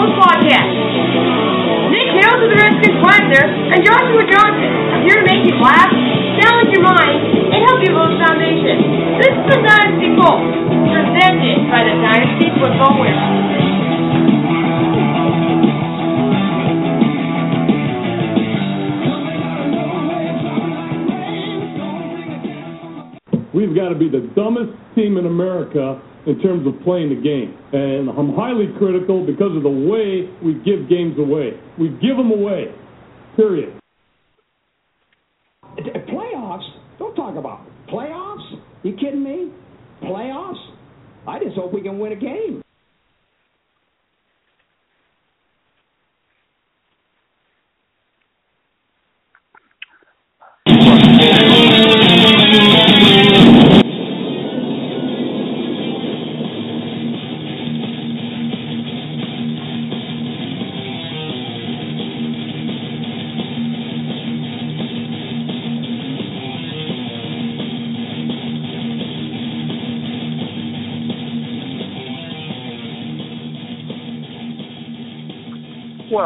Post Podcast. Nick Hales of the Redskins Planter and Joshua Johnson are here to make you laugh, challenge your mind, and help you build a foundation. This is the Dynasty Pulse, presented by the Dynasty Football Warehouse. We've got to be the dumbest team in America in terms of playing the game. And I'm highly critical because of the way we give games away. We give them away, period. Playoffs? Don't talk about playoffs. You kidding me? Playoffs? I just hope we can win a game.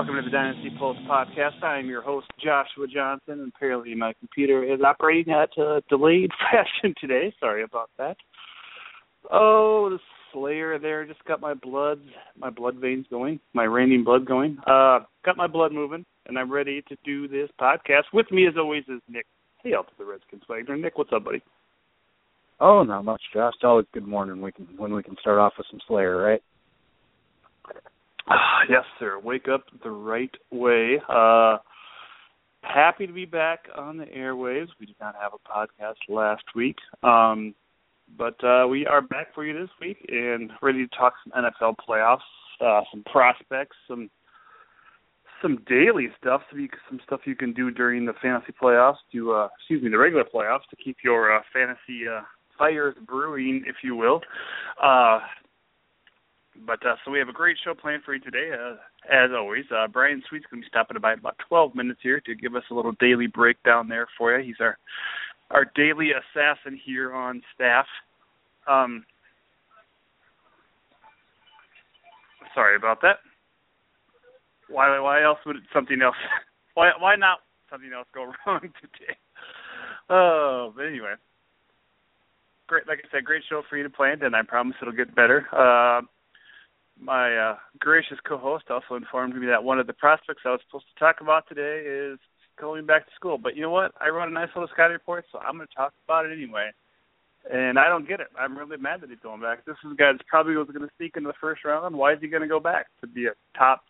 Welcome to the Dynasty Pulse podcast. I am your host, Joshua Johnson, and apparently my computer is operating at a delayed fashion today. Sorry about that. Oh, the Slayer there just got my blood, my blood veins going, my raining blood going. Uh, got my blood moving, and I'm ready to do this podcast. With me, as always, is Nick Hail to the Redskins Wagner. Nick, what's up, buddy? Oh, not much, Josh. Always good morning. We can when we can start off with some Slayer, right? Yes, sir. Wake up the right way. Uh, happy to be back on the airwaves. We did not have a podcast last week, um, but uh, we are back for you this week and ready to talk some NFL playoffs, uh, some prospects, some some daily stuff, some, some stuff you can do during the fantasy playoffs to, uh, excuse me, the regular playoffs to keep your uh, fantasy uh, fires brewing, if you will. Uh, but uh, so we have a great show planned for you today. Uh, as always, uh, Brian Sweet's going to be stopping by in about 12 minutes here to give us a little daily breakdown there for you. He's our our daily assassin here on staff. Um, sorry about that. Why why else would something else? Why why not something else go wrong today? Oh, but anyway, great. Like I said, great show for you to plan, and I promise it'll get better. Uh, my uh, gracious co-host also informed me that one of the prospects I was supposed to talk about today is going back to school. But you know what? I wrote a nice little scouting report, so I'm going to talk about it anyway. And I don't get it. I'm really mad that he's going back. This is a guy that's probably was going to sneak into the first round. Why is he going to go back to be a top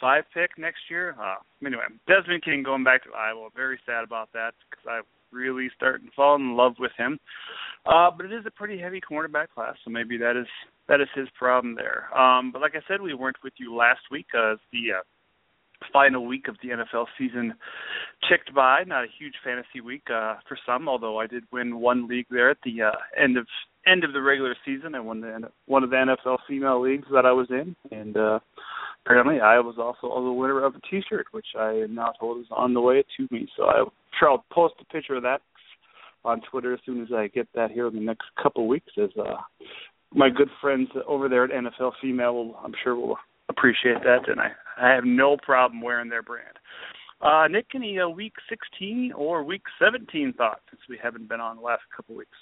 five pick next year? Uh, anyway, Desmond King going back to Iowa. Very sad about that because I really starting to fall in love with him. Uh, but it is a pretty heavy cornerback class, so maybe that is that is his problem there. Um, but like I said, we weren't with you last week as the uh, final week of the NFL season ticked by. Not a huge fantasy week uh, for some, although I did win one league there at the uh, end of end of the regular season. I won the, one of the NFL female leagues that I was in, and uh, apparently I was also the winner of a T-shirt, which I am now told is on the way to me. So I'm sure I'll post a picture of that on Twitter as soon as I get that here in the next couple weeks. As uh, my good friends over there at NFL Female, will, I'm sure will appreciate that, and I I have no problem wearing their brand. Uh, Nick, any uh, week 16 or week 17 thoughts since we haven't been on the last couple weeks?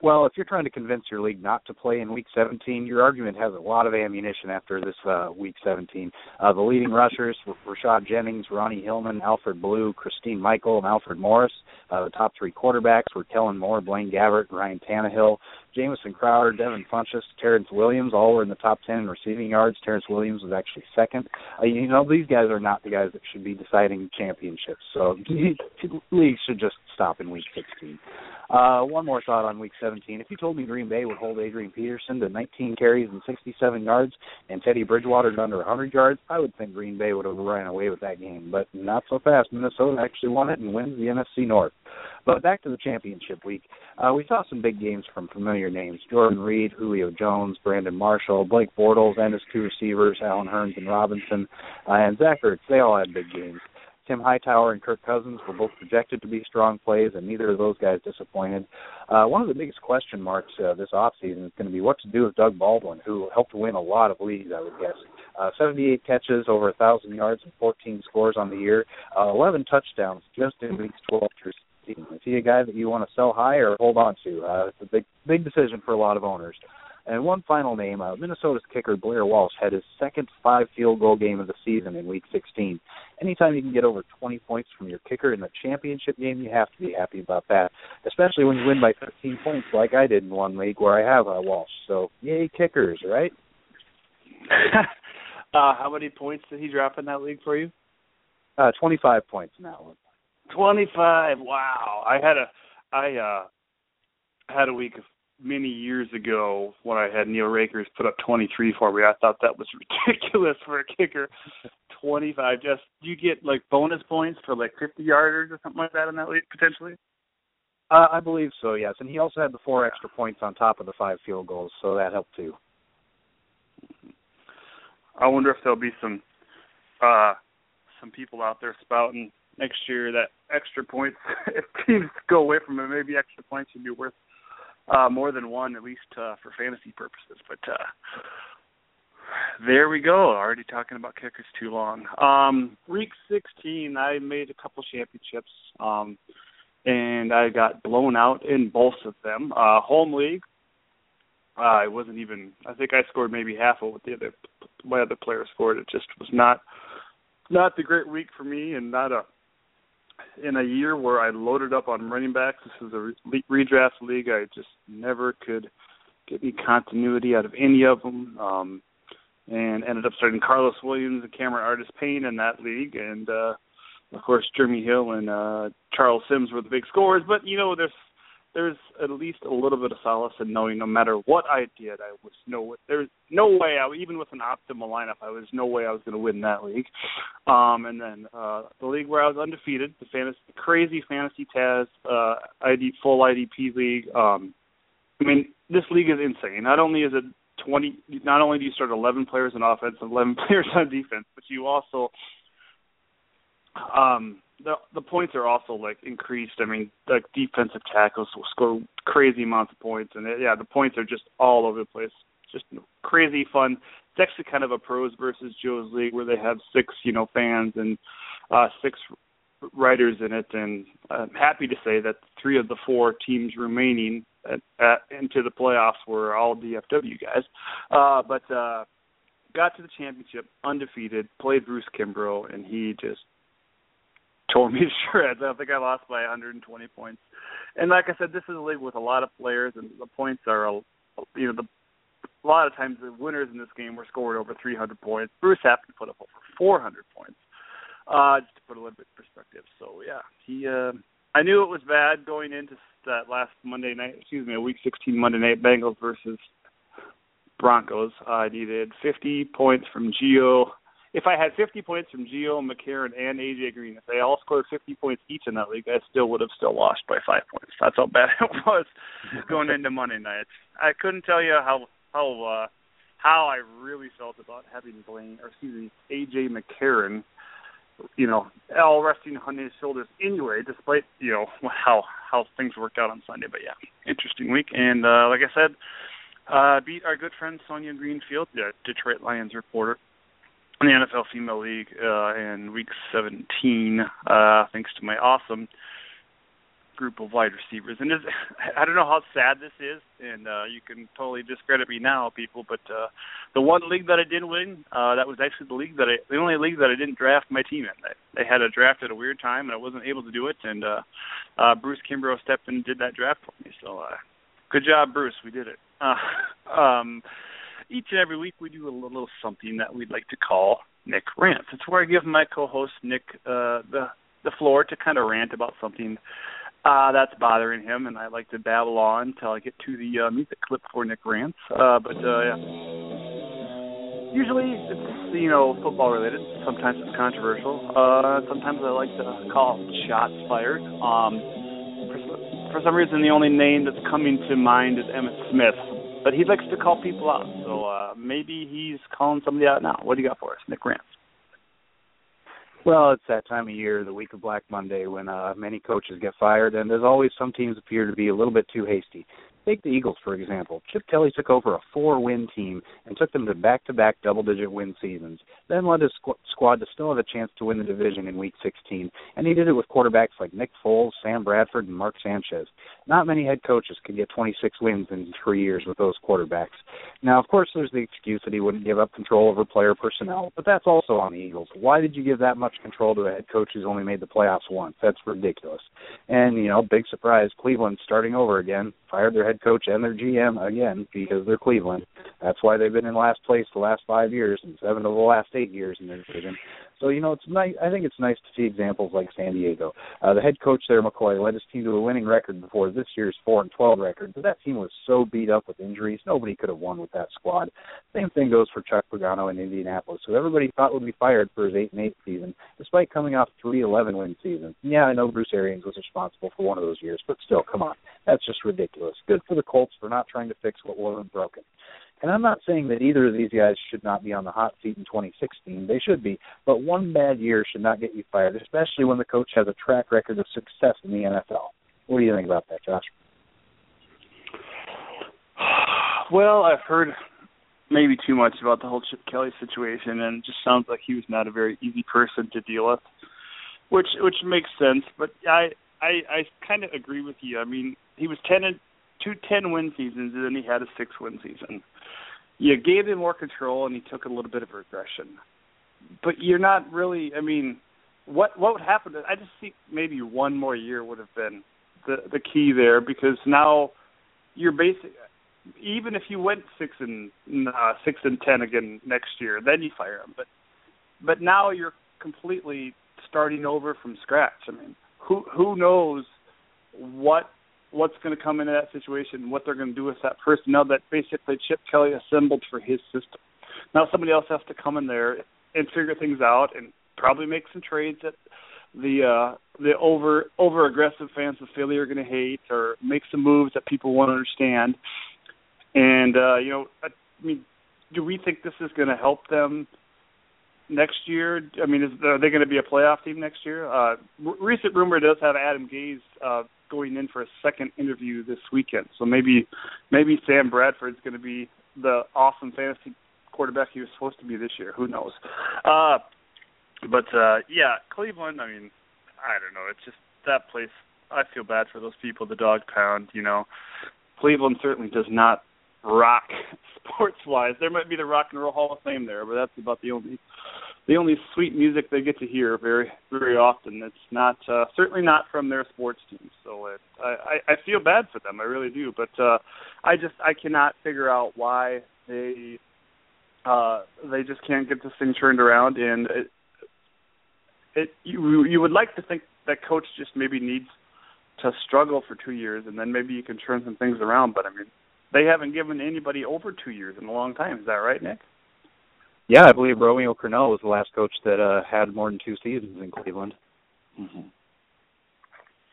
Well, if you're trying to convince your league not to play in Week 17, your argument has a lot of ammunition after this uh, Week 17. Uh, the leading rushers were Rashad Jennings, Ronnie Hillman, Alfred Blue, Christine Michael, and Alfred Morris. Uh, the top three quarterbacks were Kellen Moore, Blaine Gabbert, Ryan Tannehill. Jamison Crowder, Devin Funchess, Terrance Williams, all were in the top 10 in receiving yards. Terrance Williams was actually second. Uh, you know, these guys are not the guys that should be deciding championships. So leagues should just stop in Week 16. Uh, one more thought on Week 17. If you told me Green Bay would hold Adrian Peterson to 19 carries and 67 yards and Teddy Bridgewater to under 100 yards, I would think Green Bay would have run away with that game. But not so fast. Minnesota actually won it and wins the NFC North. But back to the championship week. Uh, we saw some big games from familiar names. Jordan Reed, Julio Jones, Brandon Marshall, Blake Bortles, and his two receivers, Allen Hurns and Robinson, uh, and Zach Ertz. They all had big games. Tim Hightower and Kirk Cousins were both projected to be strong plays, and neither of those guys disappointed. Uh, one of the biggest question marks uh, this offseason is going to be what to do with Doug Baldwin, who helped win a lot of leagues, I would guess. Uh, 78 catches, over 1,000 yards, and 14 scores on the year. Uh, 11 touchdowns just in weeks 12 through 16. Is he a guy that you want to sell high or hold on to? Uh, it's a big, big decision for a lot of owners. And one final name, uh, Minnesota's kicker Blair Walsh had his second five field goal game of the season in Week 16. Anytime you can get over 20 points from your kicker in the championship game, you have to be happy about that, especially when you win by 13 points like I did in one league where I have uh, Walsh. So, yay kickers, right? uh, how many points did he drop in that league for you? Uh, 25 points in that one. 25. Wow. I had a I uh had a week of many years ago when I had Neil Rackers put up 23 for me. I thought that was ridiculous for a kicker. 25. Just do you get like bonus points for like 50 yarders or something like that in that league potentially? Uh, I believe so. Yes, and he also had the four extra points on top of the five field goals, so that helped too. I wonder if there'll be some uh some people out there spouting next year that extra points if teams go away from it, maybe extra points would be worth uh, more than one at least uh, for fantasy purposes. But uh, there we go. Already talking about kickers too long. Um, week 16, I made a couple championships, um, and I got blown out in both of them. Uh, home league, uh, I wasn't even. I think I scored maybe half of what the other my other player scored. It just was not not the great week for me, and not a in a year where I loaded up on running backs. This is a re- redraft league. I just never could get any continuity out of any of them. Um, and ended up starting Carlos Williams and Cameron Artis Payne in that league, and uh, of course Jeremy Hill and uh, Charles Sims were the big scorers. But you know, there's there's at least a little bit of solace in knowing no matter what I did, I was no there's no way I even with an optimal lineup, I was no way I was going to win that league. Um, and then uh, the league where I was undefeated, the fantasy crazy fantasy Taz uh, ID full IDP league. Um, I mean, this league is insane. Not only is it 20, not only do you start 11 players on offense and 11 players on defense, but you also um the the points are also like increased. I mean, like defensive tackles will score crazy amounts of points, and it, yeah, the points are just all over the place. Just crazy fun. It's actually kind of a pros versus Joe's league where they have six, you know, fans and uh six writers in it, and I'm happy to say that three of the four teams remaining at, at, into the playoffs were all DFW guys. Uh, but uh, got to the championship undefeated, played Bruce Kimbrough, and he just tore me to shreds. I think I lost by 120 points. And like I said, this is a league with a lot of players, and the points are, you know, the a lot of times the winners in this game were scored over 300 points. Bruce happened to put up over 400 points, uh, just to put a little bit in perspective. So yeah, he. Uh, I knew it was bad going into that last Monday night. Excuse me, a Week 16 Monday night Bengals versus Broncos. I needed 50 points from Gio if I had 50 points from Gio McCarron and AJ Green, if they all scored 50 points each in that league, I still would have still lost by five points. That's how bad it was going into Monday night. I couldn't tell you how how uh, how I really felt about having Blaine or excuse me AJ McCarron, you know, all resting on his shoulders anyway, despite you know how how things worked out on Sunday. But yeah, interesting week, and uh, like I said. Uh, beat our good friend Sonia Greenfield, the Detroit Lions reporter, in the NFL Female League uh, in Week 17, uh, thanks to my awesome group of wide receivers. And I don't know how sad this is, and uh, you can totally discredit me now, people. But uh, the one league that I didn't win, uh, that was actually the league that I, the only league that I didn't draft my team in. They, they had a draft at a weird time, and I wasn't able to do it. And uh, uh, Bruce Kimbrough stepped in and did that draft for me. So, uh, good job, Bruce. We did it. Uh, um, each and every week we do a little something that we'd like to call Nick Rants. It's where I give my co-host Nick uh, the the floor to kind of rant about something uh, that's bothering him, and I like to babble on until I get to the uh, music clip for Nick Rants. Uh, but uh, yeah. usually it's you know football related. Sometimes it's controversial. Uh, sometimes I like to call shots fired. Um, for, some reason, the only name that's coming to mind is Emmitt Smith but he likes to call people out. So uh, maybe he's calling somebody out now. What do you got for us, Nick Rants? Well, it's that time of year, the week of Black Monday, when uh, many coaches get fired, and as always, some teams appear to be a little bit too hasty. Take the Eagles, for example. Chip Kelly took over a four win team and took them to back to back double digit win seasons, then led his squ- squad to still have a chance to win the division in week 16. And he did it with quarterbacks like Nick Foles, Sam Bradford, and Mark Sanchez. Not many head coaches can get 26 wins in three years with those quarterbacks. Now, of course, there's the excuse that he wouldn't give up control over player personnel, but that's also on the Eagles. Why did you give that much control to a head coach who's only made the playoffs once? That's ridiculous. And, you know, big surprise, Cleveland starting over again, fired their head coach and their GM again because they're Cleveland. That's why they've been in last place the last five years and seven of the last eight years in their division. So you know, it's nice. I think it's nice to see examples like San Diego. Uh, the head coach there, McCoy, led his team to a winning record before this year's four and twelve record. But that team was so beat up with injuries, nobody could have won with that squad. Same thing goes for Chuck Pagano in Indianapolis, who everybody thought would be fired for his eight and eight season, despite coming off three eleven win seasons. Yeah, I know Bruce Arians was responsible for one of those years, but still, come on, that's just ridiculous. Good for the Colts for not trying to fix what wasn't broken. And I'm not saying that either of these guys should not be on the hot seat in 2016. They should be. But one bad year should not get you fired, especially when the coach has a track record of success in the NFL. What do you think about that, Josh? Well, I've heard maybe too much about the whole Chip Kelly situation, and it just sounds like he was not a very easy person to deal with, which which makes sense. But I I I kind of agree with you. I mean, he was ten and two ten win seasons, and then he had a six win season. You gave him more control, and he took a little bit of regression. But you're not really. I mean, what what would happen? I just think maybe one more year would have been the the key there because now you're basic. Even if you went six and uh, six and ten again next year, then you fire him. But but now you're completely starting over from scratch. I mean, who who knows what what's going to come into that situation, what they're going to do with that personnel that basically Chip Kelly assembled for his system. Now somebody else has to come in there and figure things out and probably make some trades that the uh the over over aggressive fans of Philly are going to hate or make some moves that people won't understand. And uh you know, I mean, do we think this is going to help them next year? I mean, is are they going to be a playoff team next year? Uh r- recent rumor does have Adam Gase uh going in for a second interview this weekend. So maybe maybe Sam Bradford's going to be the awesome fantasy quarterback he was supposed to be this year. Who knows? Uh but uh yeah, Cleveland, I mean, I don't know. It's just that place I feel bad for those people, the dog pound, you know. Cleveland certainly does not rock sports wise. There might be the Rock and Roll Hall of Fame there, but that's about the only the only sweet music they get to hear very very often. It's not uh, certainly not from their sports teams. So it, I I feel bad for them. I really do. But uh, I just I cannot figure out why they uh, they just can't get this thing turned around. And it, it you you would like to think that coach just maybe needs to struggle for two years and then maybe you can turn some things around. But I mean, they haven't given anybody over two years in a long time. Is that right, Nick? Yeah, I believe Romeo Crennel was the last coach that uh, had more than two seasons in Cleveland. Mm-hmm.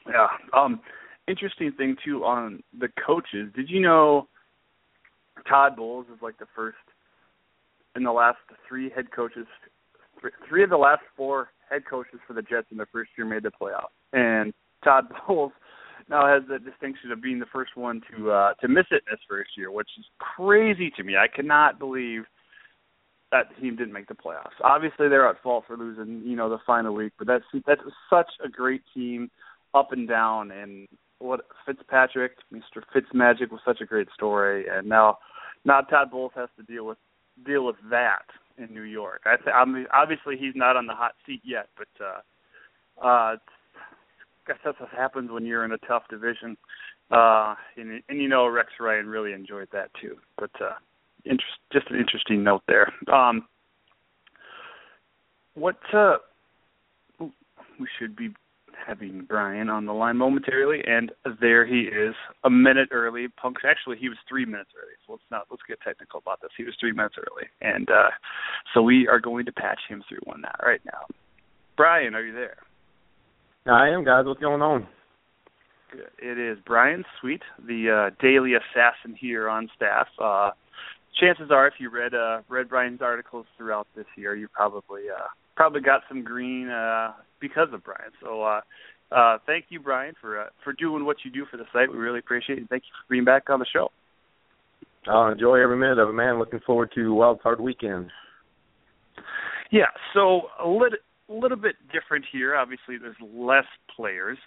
Yeah. Um, interesting thing too on the coaches. Did you know Todd Bowles is like the first in the last three head coaches, three of the last four head coaches for the Jets in their first year made the playoff, and Todd Bowles now has the distinction of being the first one to uh to miss it in his first year, which is crazy to me. I cannot believe that team didn't make the playoffs. Obviously, they're at fault for losing, you know, the final week, but that's that's such a great team, up and down, and what Fitzpatrick, Mr. Fitzmagic, was such a great story, and now now Todd Bowles has to deal with deal with that in New York. I th- I mean, obviously he's not on the hot seat yet, but uh, uh, guess that's what happens when you're in a tough division. Uh, and, and you know Rex Ryan really enjoyed that too. But uh, interest, just an interesting note there. Um, what uh, we should be having Brian on the line momentarily, and there he is, a minute early. Punks. Actually, he was three minutes early. So let's not let's get technical about this. He was three minutes early, and uh, so we are going to patch him through one now right now. Brian, are you there? I am, guys. What's going on? Good. It is Brian Sweet, the uh, daily assassin here on staff. Uh, chances are, if you read uh, read Brian's articles throughout this year, you probably uh, probably got some green uh, because of Brian. So uh, uh, thank you, Brian, for uh, for doing what you do for the site. We really appreciate it. Thank you for being back on the show. I'll enjoy every minute of it, man. Looking forward to Wild Card Weekend. Yeah, so a little a little bit different here. Obviously, there's less players,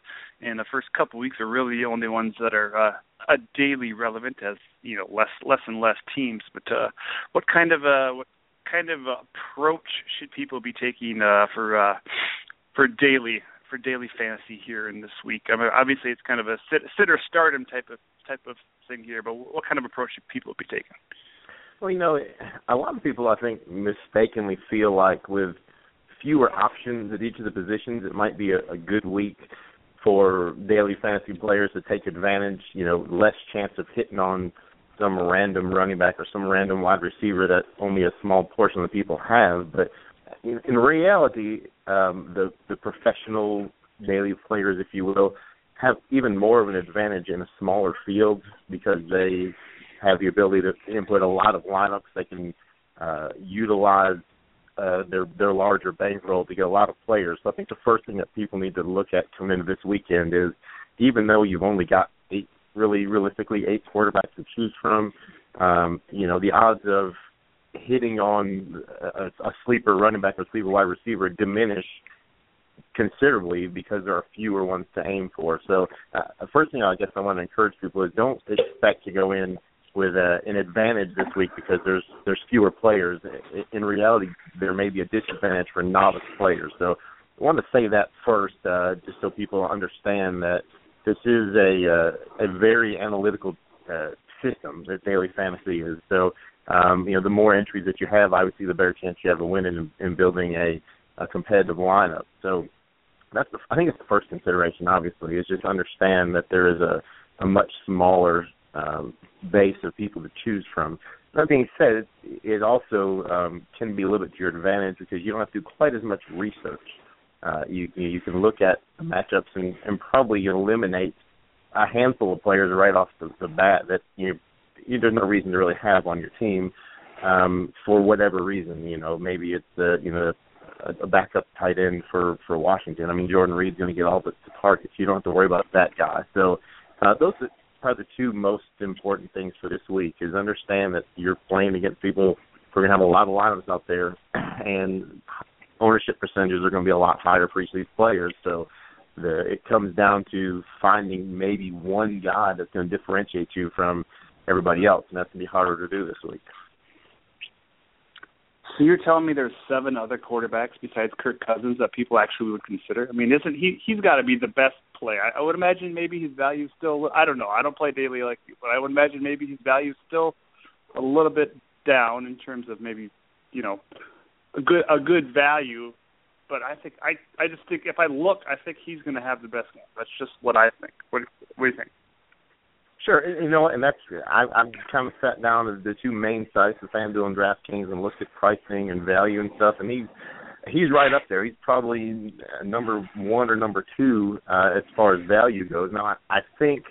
and the first couple weeks are really the only ones that are uh, a daily relevant, as you know, less less and less teams. But uh, what kind of uh, what kind of approach should people be taking uh, for uh, for daily for daily fantasy here in this week? I mean, obviously, it's kind of a sit, sit or stardom type of type of thing here, but what kind of approach should people be taking? Well, you know, a lot of people I think mistakenly feel like with fewer options at each of the positions, it might be a, a good week for daily fantasy players to take advantage. You know, less chance of hitting on some random running back or some random wide receiver that only a small portion of the people have. But in, in reality, um, the the professional daily players, if you will, have even more of an advantage in a smaller field because they have the ability to input a lot of lineups. They can uh, utilize uh, their their larger bankroll to get a lot of players. So I think the first thing that people need to look at coming into this weekend is even though you've only got eight really realistically eight quarterbacks to choose from, um, you know, the odds of hitting on a, a sleeper running back or sleeper wide receiver diminish considerably because there are fewer ones to aim for. So, uh, first thing I guess I want to encourage people is don't expect to go in with a, an advantage this week because there's there's fewer players. In reality, there may be a disadvantage for novice players. So, I want to say that first, uh, just so people understand that this is a uh, a very analytical uh, system that daily fantasy is. So, um, you know, the more entries that you have, obviously, the better chance you have of winning in, in building a, a competitive lineup. So, that's the, I think it's the first consideration. Obviously, is just understand that there is a a much smaller um, base of people to choose from. That being said, it, it also um, can be a little bit to your advantage because you don't have to do quite as much research. Uh, you you can look at the matchups and, and probably eliminate a handful of players right off the, the bat that you, you there's no reason to really have on your team um, for whatever reason. You know, maybe it's uh, you know a, a backup tight end for for Washington. I mean, Jordan Reed's going to get all the, the targets. You don't have to worry about that guy. So uh, those probably the two most important things for this week is understand that you're playing against people who are going to have a lot of lineups out there, and ownership percentages are going to be a lot higher for each of these players. So the it comes down to finding maybe one guy that's going to differentiate you from everybody else, and that's going to be harder to do this week. So you're telling me there's seven other quarterbacks besides Kirk Cousins that people actually would consider? I mean, isn't he? He's got to be the best play. I, I would imagine maybe his value still. I don't know. I don't play daily like you, but I would imagine maybe his value still a little bit down in terms of maybe you know a good a good value. But I think I I just think if I look, I think he's going to have the best game. That's just what I think. What what do you think? Sure, you know, and that's I I've kind of sat down at the two main sites, the FanDuel and DraftKings, and looked at pricing and value and stuff, and he's he's right up there. He's probably number one or number two uh, as far as value goes. Now, I, I think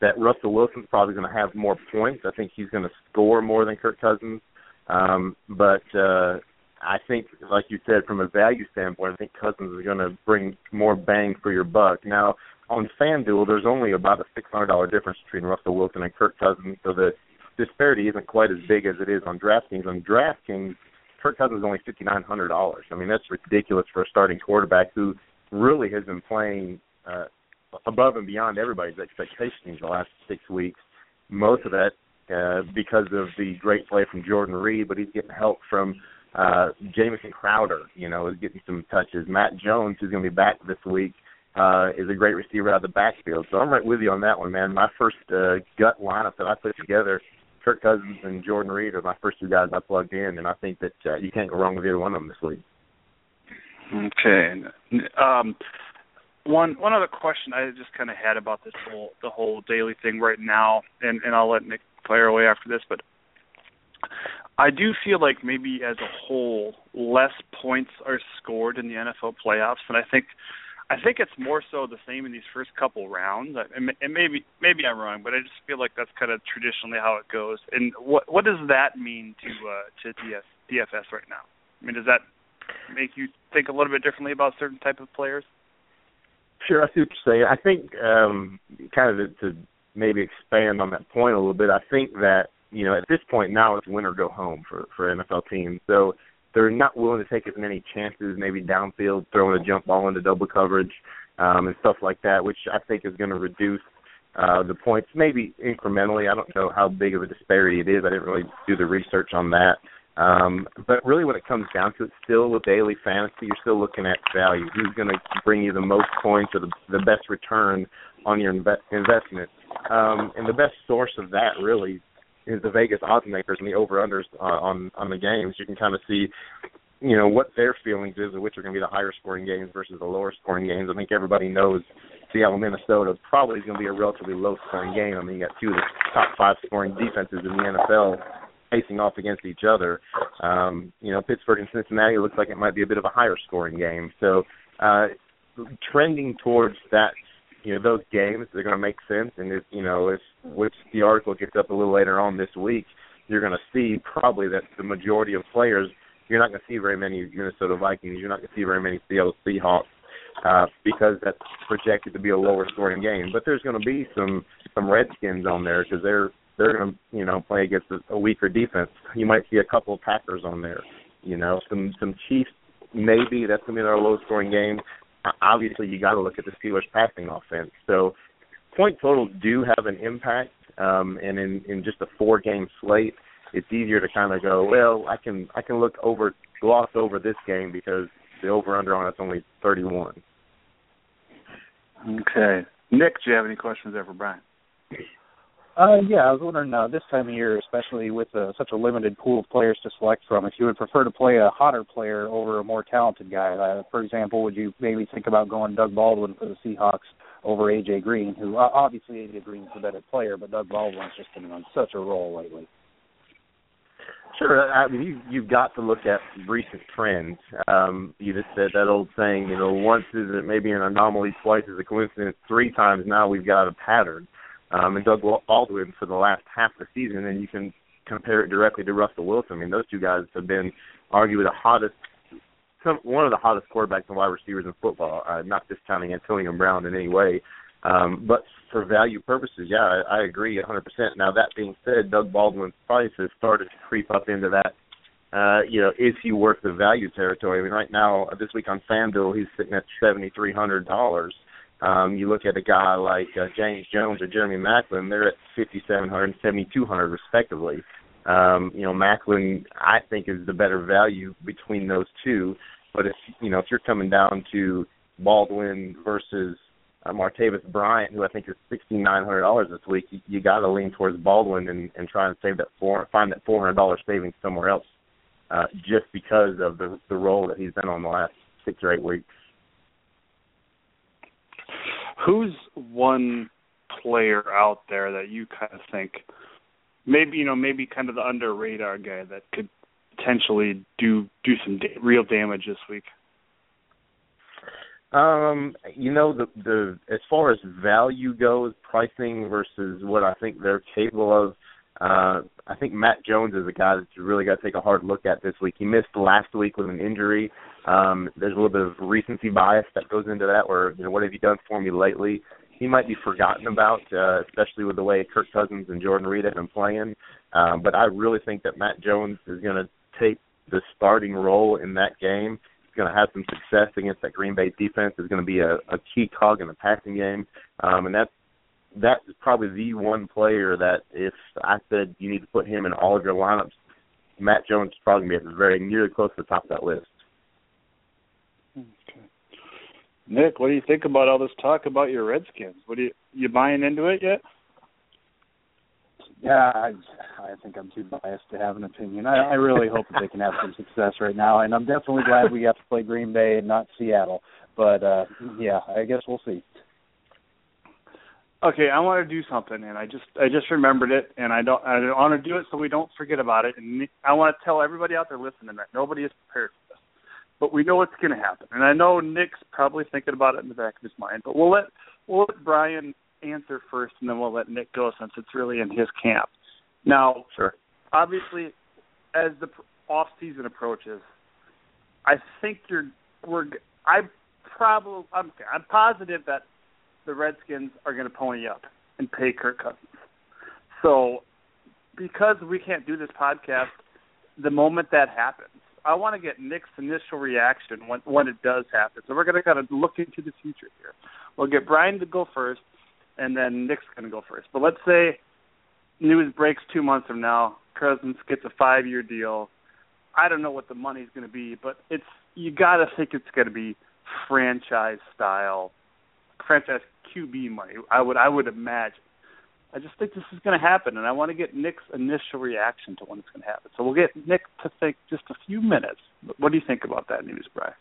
that Russell Wilson's probably going to have more points. I think he's going to score more than Kirk Cousins. Um, but uh, I think, like you said, from a value standpoint, I think Cousins is going to bring more bang for your buck. Now, on FanDuel, there's only about a $600 difference between Russell Wilson and Kirk Cousins, so the disparity isn't quite as big as it is on DraftKings. On DraftKings, Kirk Cousins is only $5,900. I mean, that's ridiculous for a starting quarterback who really has been playing uh, above and beyond everybody's expectations the last six weeks. Most of that uh, because of the great play from Jordan Reed, but he's getting help from uh, Jamison Crowder. You know, is getting some touches. Matt Jones, who's going to be back this week, uh, is a great receiver out of the backfield. So I'm right with you on that one, man. My first uh, gut lineup that I put together, Kirk Cousins and Jordan Reed are my first two guys I plugged in, and I think that uh, you can't go wrong with either one of them this week. Okay. Um, one one other question I just kind of had about this whole the whole daily thing right now, and and I'll let Nick fire away after this, but I do feel like maybe as a whole, less points are scored in the NFL playoffs, and I think I think it's more so the same in these first couple rounds. And, maybe maybe I'm wrong, but I just feel like that's kind of traditionally how it goes. And what what does that mean to uh, to DFS right now? I mean, does that make you think a little bit differently about certain type of players? Sure, I see what you're saying. I think um, kind of to, to maybe expand on that point a little bit. I think that you know at this point now it's win or go home for for NFL teams. So they're not willing to take as many chances, maybe downfield, throwing a jump ball into double coverage um, and stuff like that, which I think is going to reduce uh, the points maybe incrementally. I don't know how big of a disparity it is. I didn't really do the research on that. Um, but really, when it comes down to it, still with daily fantasy, you're still looking at value. Who's going to bring you the most points or the, the best return on your inve- investment? Um, and the best source of that really the Vegas odds makers and the over unders uh, on on the games. You can kind of see, you know, what their feelings is of which are going to be the higher scoring games versus the lower scoring games. I think everybody knows Seattle Minnesota probably is going to be a relatively low scoring game. I mean, you got two of the top five scoring defenses in the NFL facing off against each other. Um, you know, Pittsburgh and Cincinnati looks like it might be a bit of a higher scoring game. So, uh, trending towards that, you know, those games, they're going to make sense. And if you know, if which the article gets up a little later on this week, you're going to see probably that the majority of players, you're not going to see very many Minnesota Vikings. You're not going to see very many Seattle Seahawks. Uh, because that's projected to be a lower scoring game, but there's going to be some some Redskins on there because they're they're going to you know play against a, a weaker defense. You might see a couple of Packers on there. You know, some some Chiefs maybe that's going to be our low scoring game. Obviously, you got to look at the Steelers passing offense. So point totals do have an impact, um, and in in just a four game slate, it's easier to kind of go well. I can I can look over gloss over this game because the over under on it's only thirty one. Okay, Nick, do you have any questions there for Brian? Uh, yeah, I was wondering uh, this time of year, especially with uh, such a limited pool of players to select from, if you would prefer to play a hotter player over a more talented guy. Uh, for example, would you maybe think about going Doug Baldwin for the Seahawks over AJ Green, who obviously AJ Green's a better player, but Doug Baldwin's just been on such a roll lately. Sure. I mean, you you've got to look at recent trends. Um, you just said that old saying, you know, once is it maybe an anomaly, twice is a coincidence, three times now we've got a pattern um, and Doug Baldwin for the last half the season, and you can compare it directly to Russell Wilson. I mean, those two guys have been arguably the hottest, some, one of the hottest quarterbacks and wide receivers in football. Uh, not discounting Antonio Brown in any way, um, but for value purposes, yeah, I, I agree 100%. Now that being said, Doug Baldwin's price has started to creep up into that. Uh, you know, is he worth the value territory? I mean, right now, this week on FanDuel, he's sitting at seventy three hundred dollars. Um, you look at a guy like uh, James Jones or Jeremy Maclin; they're at fifty seven hundred and seventy two hundred respectively. Um, you know, Maclin I think is the better value between those two. But if you know if you're coming down to Baldwin versus uh, Martavis Bryant, who I think is sixty nine hundred dollars this week, you, you got to lean towards Baldwin and, and try and save that four find that four hundred dollars savings somewhere else, uh, just because of the the role that he's been on the last six or eight weeks. Who's one player out there that you kind of think maybe you know maybe kind of the under radar guy that could potentially do do some da- real damage this week? Um, you know the the as far as value goes, pricing versus what I think they're capable of. Uh, I think Matt Jones is a guy that you really got to take a hard look at this week. He missed last week with an injury. Um, there's a little bit of recency bias that goes into that, where you know what have you done for me lately? He might be forgotten about, uh, especially with the way Kirk Cousins and Jordan Reed have been playing. Um, but I really think that Matt Jones is going to take the starting role in that game. He's going to have some success against that Green Bay defense. Is going to be a, a key cog in the passing game, um, and that's that is probably the one player that if I said you need to put him in all of your lineups, Matt Jones is probably going to be very nearly close to the top of that list. Okay. Nick, what do you think about all this talk about your Redskins? What do you you buying into it yet? Yeah, I, I think I'm too biased to have an opinion. I, I really hope that they can have some success right now, and I'm definitely glad we got to play Green Bay and not Seattle. But uh yeah, I guess we'll see. Okay, I want to do something, and I just I just remembered it, and I don't I want to do it so we don't forget about it. And I want to tell everybody out there listening that nobody is prepared for this, but we know what's going to happen. And I know Nick's probably thinking about it in the back of his mind, but we'll let we'll let Brian answer first, and then we'll let Nick go since it's really in his camp. Now, sure. Obviously, as the off season approaches, I think you're we're I probably I'm I'm positive that the Redskins are going to pony up and pay Kirk Cousins. So because we can't do this podcast the moment that happens, I want to get Nick's initial reaction when when it does happen. So we're going to kind of look into the future here. We'll get Brian to go first, and then Nick's going to go first. But let's say news breaks two months from now. Cousins gets a five-year deal. I don't know what the money's going to be, but it's you got to think it's going to be franchise style, franchise QB money. I would I would imagine. I just think this is going to happen, and I want to get Nick's initial reaction to when it's going to happen. So we'll get Nick to think just a few minutes. What do you think about that news, Brian?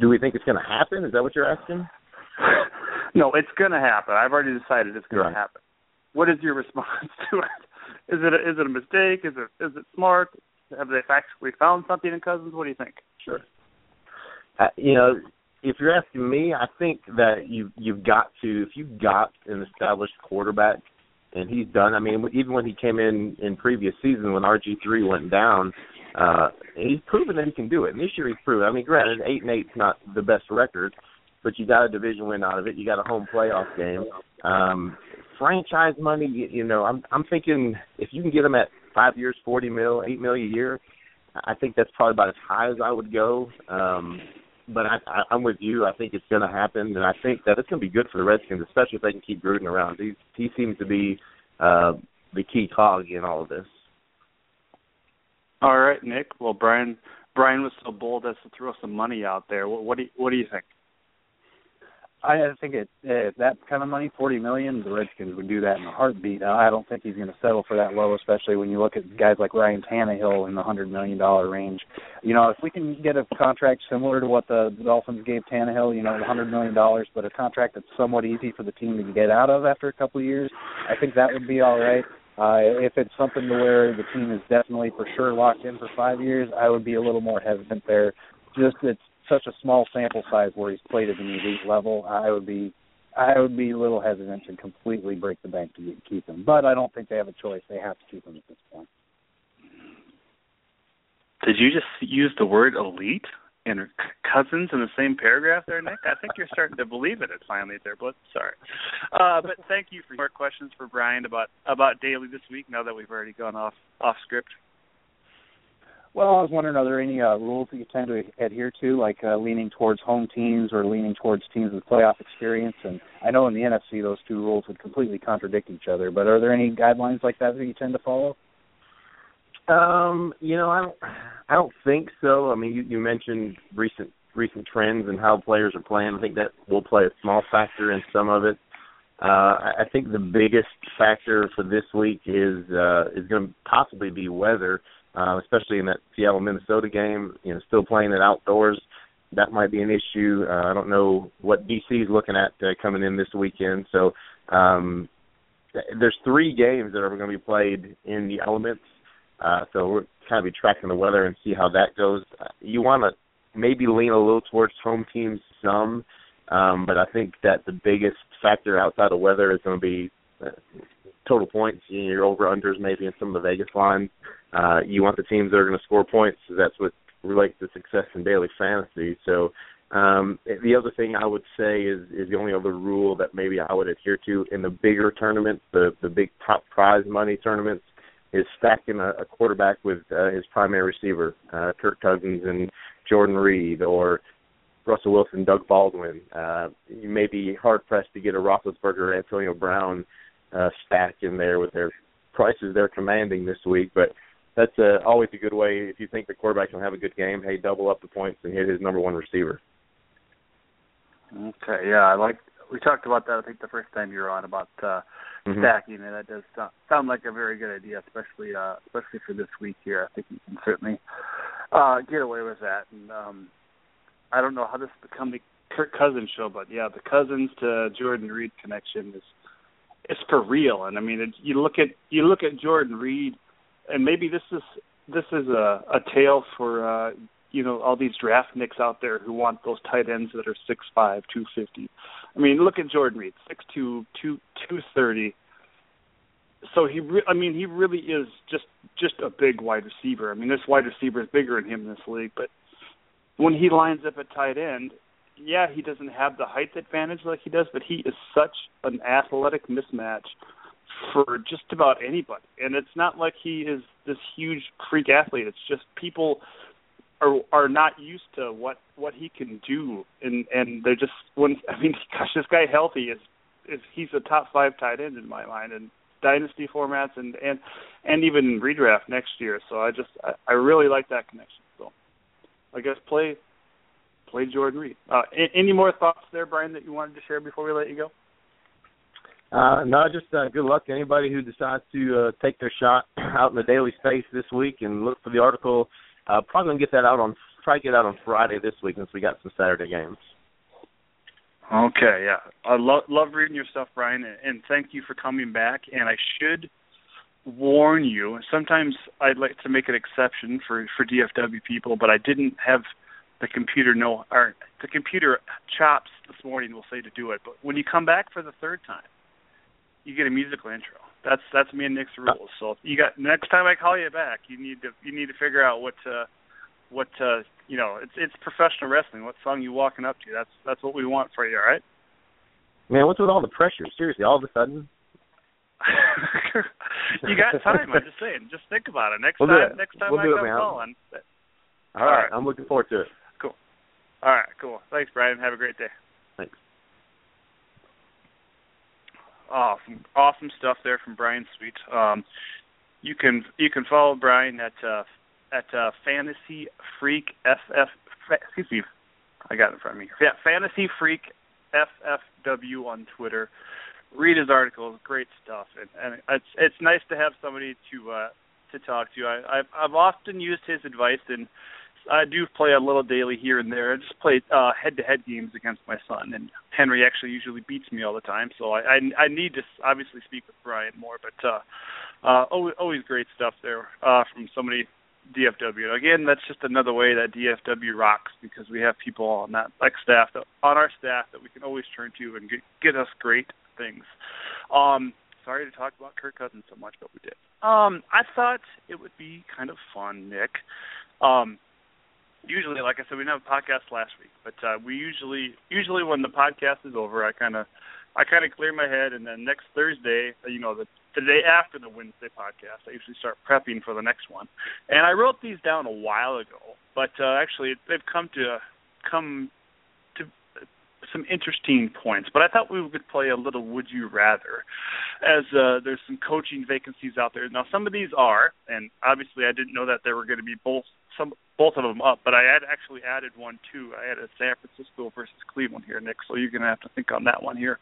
Do we think it's going to happen? Is that what you're asking? no, it's going to happen. I've already decided it's going right. to happen. What is your response to it? Is it a, is it a mistake? Is it is it smart? Have they actually found something in Cousins? What do you think? Sure. Uh, you know, if you're asking me, I think that you you've got to if you've got an established quarterback and he's done. I mean, even when he came in in previous season when RG three went down, uh, he's proven that he can do it. And this year he's proven. I mean, granted, eight and eight's not the best record, but you got a division win out of it. You got a home playoff game. Um, franchise money, you, you know, I'm I'm thinking if you can get them at five years, forty mil, eight mil a year, I think that's probably about as high as I would go. Um, but I, I, I'm with you. I think it's going to happen, and I think that it's going to be good for the Redskins, especially if they can keep Gruden around. He he seems to be uh, the key cog in all of this. All right, Nick. Well, Brian Brian was so bold as to throw some money out there. What, what do you, what do you think? I think it uh, that kind of money, forty million, the Redskins would do that in a heartbeat. I don't think he's going to settle for that low, especially when you look at guys like Ryan Tannehill in the hundred million dollar range. You know, if we can get a contract similar to what the Dolphins gave Tannehill, you know, the hundred million dollars, but a contract that's somewhat easy for the team to get out of after a couple of years, I think that would be all right. Uh, if it's something to where the team is definitely for sure locked in for five years, I would be a little more hesitant there. Just it's such a small sample size where he's played at an elite level, I would be I would be a little hesitant to completely break the bank to keep him. But I don't think they have a choice. They have to keep him at this point. Did you just use the word elite and cousins in the same paragraph there, Nick? I think you're starting to believe it it's finally there, but sorry. Uh, but thank you for your questions for Brian about about daily this week. Now that we've already gone off off script. Well, I was wondering, are there any uh, rules that you tend to adhere to, like uh, leaning towards home teams or leaning towards teams with playoff experience? And I know in the NFC those two rules would completely contradict each other, but are there any guidelines like that that you tend to follow? Um, you know, I don't, I don't think so. I mean, you, you mentioned recent recent trends and how players are playing. I think that will play a small factor in some of it. Uh, I think the biggest factor for this week is uh, is going to possibly be weather uh, especially in that Seattle Minnesota game. You know, still playing it outdoors. That might be an issue. Uh, I don't know what DC is looking at uh, coming in this weekend. So um, there's three games that are going to be played in the elements. Uh, so we're kind of be tracking the weather and see how that goes. Uh, you want to maybe lean a little towards home teams some, um, but I think that the biggest factor outside of weather is going to be total points, you know, your over unders maybe in some of the Vegas lines. Uh, you want the teams that are going to score points. That's what relates to success in daily fantasy. So um, the other thing I would say is is the only other rule that maybe I would adhere to in the bigger tournaments, the the big top prize money tournaments, is stacking a, a quarterback with uh, his primary receiver, uh, Kirk Cousins and Jordan Reed, or Russell Wilson, Doug Baldwin. Uh, you may be hard pressed to get a Roethlisberger, Antonio Brown uh, stack in there with their prices they're commanding this week, but that's uh, always a good way. If you think the quarterback can have a good game, hey, double up the points and hit his number one receiver. Okay, yeah, I like. We talked about that. I think the first time you were on about uh, mm-hmm. stacking, and that does sound, sound like a very good idea, especially uh, especially for this week here. I think you can certainly uh, get away with that. And um, I don't know how this become the Kirk Cousins show, but yeah, the Cousins to Jordan Reed connection is it's for real. And I mean, it, you look at you look at Jordan Reed, and maybe this is this is a a tale for uh, you know all these draft nicks out there who want those tight ends that are six five, two fifty. I mean, look at Jordan Reed, six two, two two thirty. so he, re- I mean, he really is just just a big wide receiver. I mean, this wide receiver is bigger than him in this league, but when he lines up at tight end, yeah, he doesn't have the height advantage like he does, but he is such an athletic mismatch for just about anybody. And it's not like he is this huge freak athlete. It's just people are are not used to what what he can do, and and they're just when I mean, gosh, this guy healthy is is he's a top five tight end in my mind, and dynasty formats and and and even redraft next year. So I just I, I really like that connection. So I guess play play Jordan Reed. Uh, any more thoughts there, Brian, that you wanted to share before we let you go? Uh, no, just uh, good luck to anybody who decides to uh, take their shot out in the daily space this week and look for the article. Uh, probably gonna get that out on try to get out on Friday this week since we got some Saturday games. Okay, yeah, I love love reading your stuff, Brian, and, and thank you for coming back. And I should warn you. Sometimes I'd like to make an exception for for DFW people, but I didn't have the computer know or the computer chops this morning will say to do it. But when you come back for the third time, you get a musical intro. That's that's me and Nick's rules. So you got next time I call you back, you need to you need to figure out what uh what uh you know, it's it's professional wrestling. What song you walking up to? That's that's what we want for you, all right? Man, what's with all the pressure? Seriously, all of a sudden. you got time. I'm just saying. Just think about it. Next we'll time, next time we'll I come it, calling. All right, I'm looking forward to it. All right, cool. Thanks, Brian. Have a great day. Thanks. Awesome, awesome stuff there from Brian Sweet. Um, you can you can follow Brian at uh, at uh, Fantasy Freak FF. Excuse me, I got it in front of me. Yeah, Fantasy Freak FFW on Twitter. Read his articles, great stuff, and, and it's it's nice to have somebody to uh, to talk to. I, I've I've often used his advice, and I do play a little daily here and there. I just play uh, head-to-head games against my son, and Henry actually usually beats me all the time. So I I, I need to obviously speak with Brian more, but uh, uh, always, always great stuff there uh, from somebody DFW. Again, that's just another way that DFW rocks because we have people on that like staff that, on our staff that we can always turn to and get, get us great things. Um, sorry to talk about Kirk Cousins so much, but we did. Um, I thought it would be kind of fun, Nick. Um, usually, like I said, we didn't have a podcast last week, but uh, we usually usually when the podcast is over, I kind of I kind of clear my head, and then next Thursday, uh, you know, the, the day after the Wednesday podcast, I usually start prepping for the next one. And I wrote these down a while ago, but uh, actually they've come to come some interesting points. But I thought we could play a little Would You Rather, as uh, there's some coaching vacancies out there. Now some of these are, and obviously I didn't know that there were going to be both some both of them up, but I had actually added one too. I added San Francisco versus Cleveland here, Nick. So you're gonna have to think on that one here.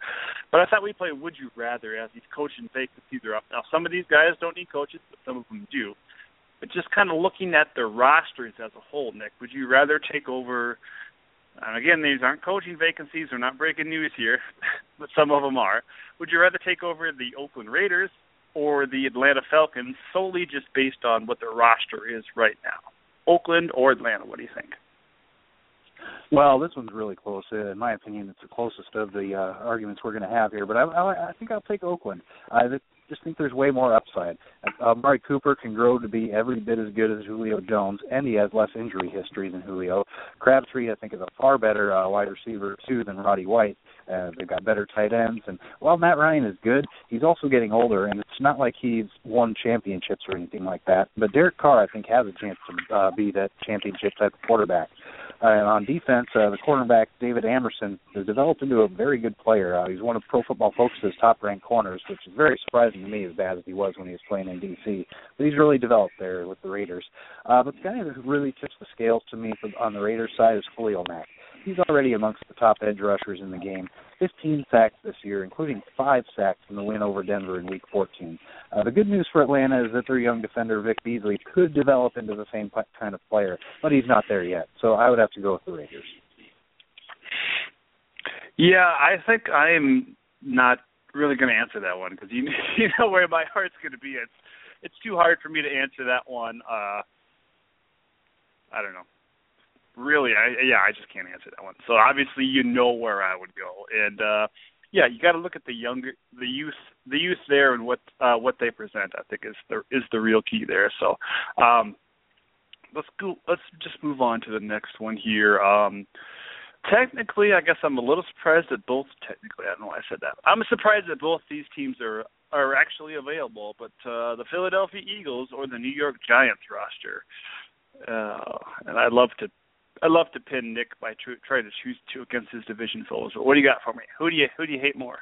But I thought we'd play Would You Rather as these coaching vacancies are up. Now some of these guys don't need coaches, but some of them do. But just kind of looking at their rosters as a whole, Nick, would you rather take over? And again, these aren't coaching vacancies. We're not breaking news here, but some of them are. Would you rather take over the Oakland Raiders or the Atlanta Falcons solely just based on what their roster is right now? Oakland or Atlanta? What do you think? Well, this one's really close. In my opinion, it's the closest of the uh, arguments we're going to have here. But I, I, I think I'll take Oakland. Just think there's way more upside. Uh, Amari Cooper can grow to be every bit as good as Julio Jones, and he has less injury history than Julio. Crabtree, I think, is a far better uh, wide receiver too than Roddy White. Uh, they've got better tight ends, and while Matt Ryan is good, he's also getting older, and it's not like he's won championships or anything like that. But Derek Carr, I think, has a chance to uh, be that championship type of quarterback. And on defense, uh, the cornerback David Amerson has developed into a very good player. Uh, he's one of Pro Football Focus's top-ranked corners, which is very surprising to me, as bad as he was when he was playing in D.C. But he's really developed there with the Raiders. Uh, but the guy who really tips the scales to me for, on the Raiders side is Khalil Mack. He's already amongst the top edge rushers in the game. 15 sacks this year, including five sacks in the win over Denver in Week 14. Uh, the good news for Atlanta is that their young defender Vic Beasley could develop into the same kind of player, but he's not there yet. So I would have to go with the Raiders. Yeah, I think I am not really going to answer that one because you you know where my heart's going to be. It's it's too hard for me to answer that one. Uh I don't know really, I yeah, I just can't answer that one. So obviously, you know where I would go, and uh, yeah, you got to look at the younger, the youth, the youth there, and what uh, what they present. I think is the is the real key there. So, um, let's go. Let's just move on to the next one here. Um, technically, I guess I'm a little surprised that both. Technically, I don't know why I said that. I'm surprised that both these teams are are actually available, but uh, the Philadelphia Eagles or the New York Giants roster. Uh, and I'd love to I love to pin Nick by tr- trying to choose two against his division foes. But what do you got for me? Who do you who do you hate more?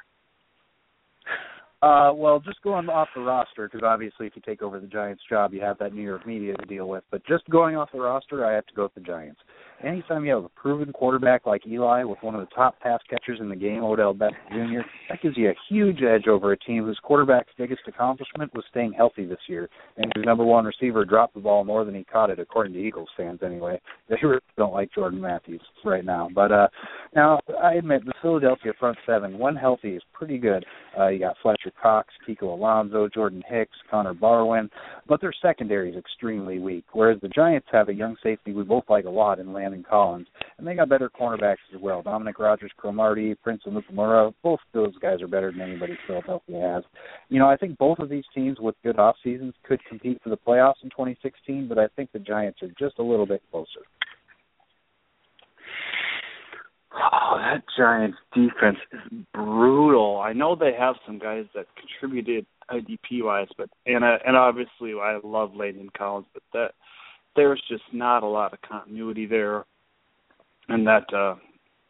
Uh, well, just going off the roster, because obviously, if you take over the Giants' job, you have that New York media to deal with. But just going off the roster, I have to go with the Giants anytime you have a proven quarterback like Eli with one of the top pass catchers in the game, Odell Beckham Jr., that gives you a huge edge over a team whose quarterback's biggest accomplishment was staying healthy this year, and whose number one receiver dropped the ball more than he caught it, according to Eagles fans anyway. They don't like Jordan Matthews right now. But uh now I admit the Philadelphia front seven, when healthy, is pretty good. Uh you got Fletcher Cox, Kiko Alonso, Jordan Hicks, Connor Barwin, but their secondary is extremely weak. Whereas the Giants have a young safety we both like a lot in Landon Collins, and they got better cornerbacks as well. Dominique Rodgers, Cromartie, Prince Amukamara, both those guys are better than anybody Philadelphia has. You know, I think both of these teams with good off seasons could compete for the playoffs in 2016, but I think the Giants are just a little bit closer. Oh, that Giants defense is brutal. I know they have some guys that contributed IDP wise, but and I, and obviously I love Landon Collins, but that there's just not a lot of continuity there, and that uh,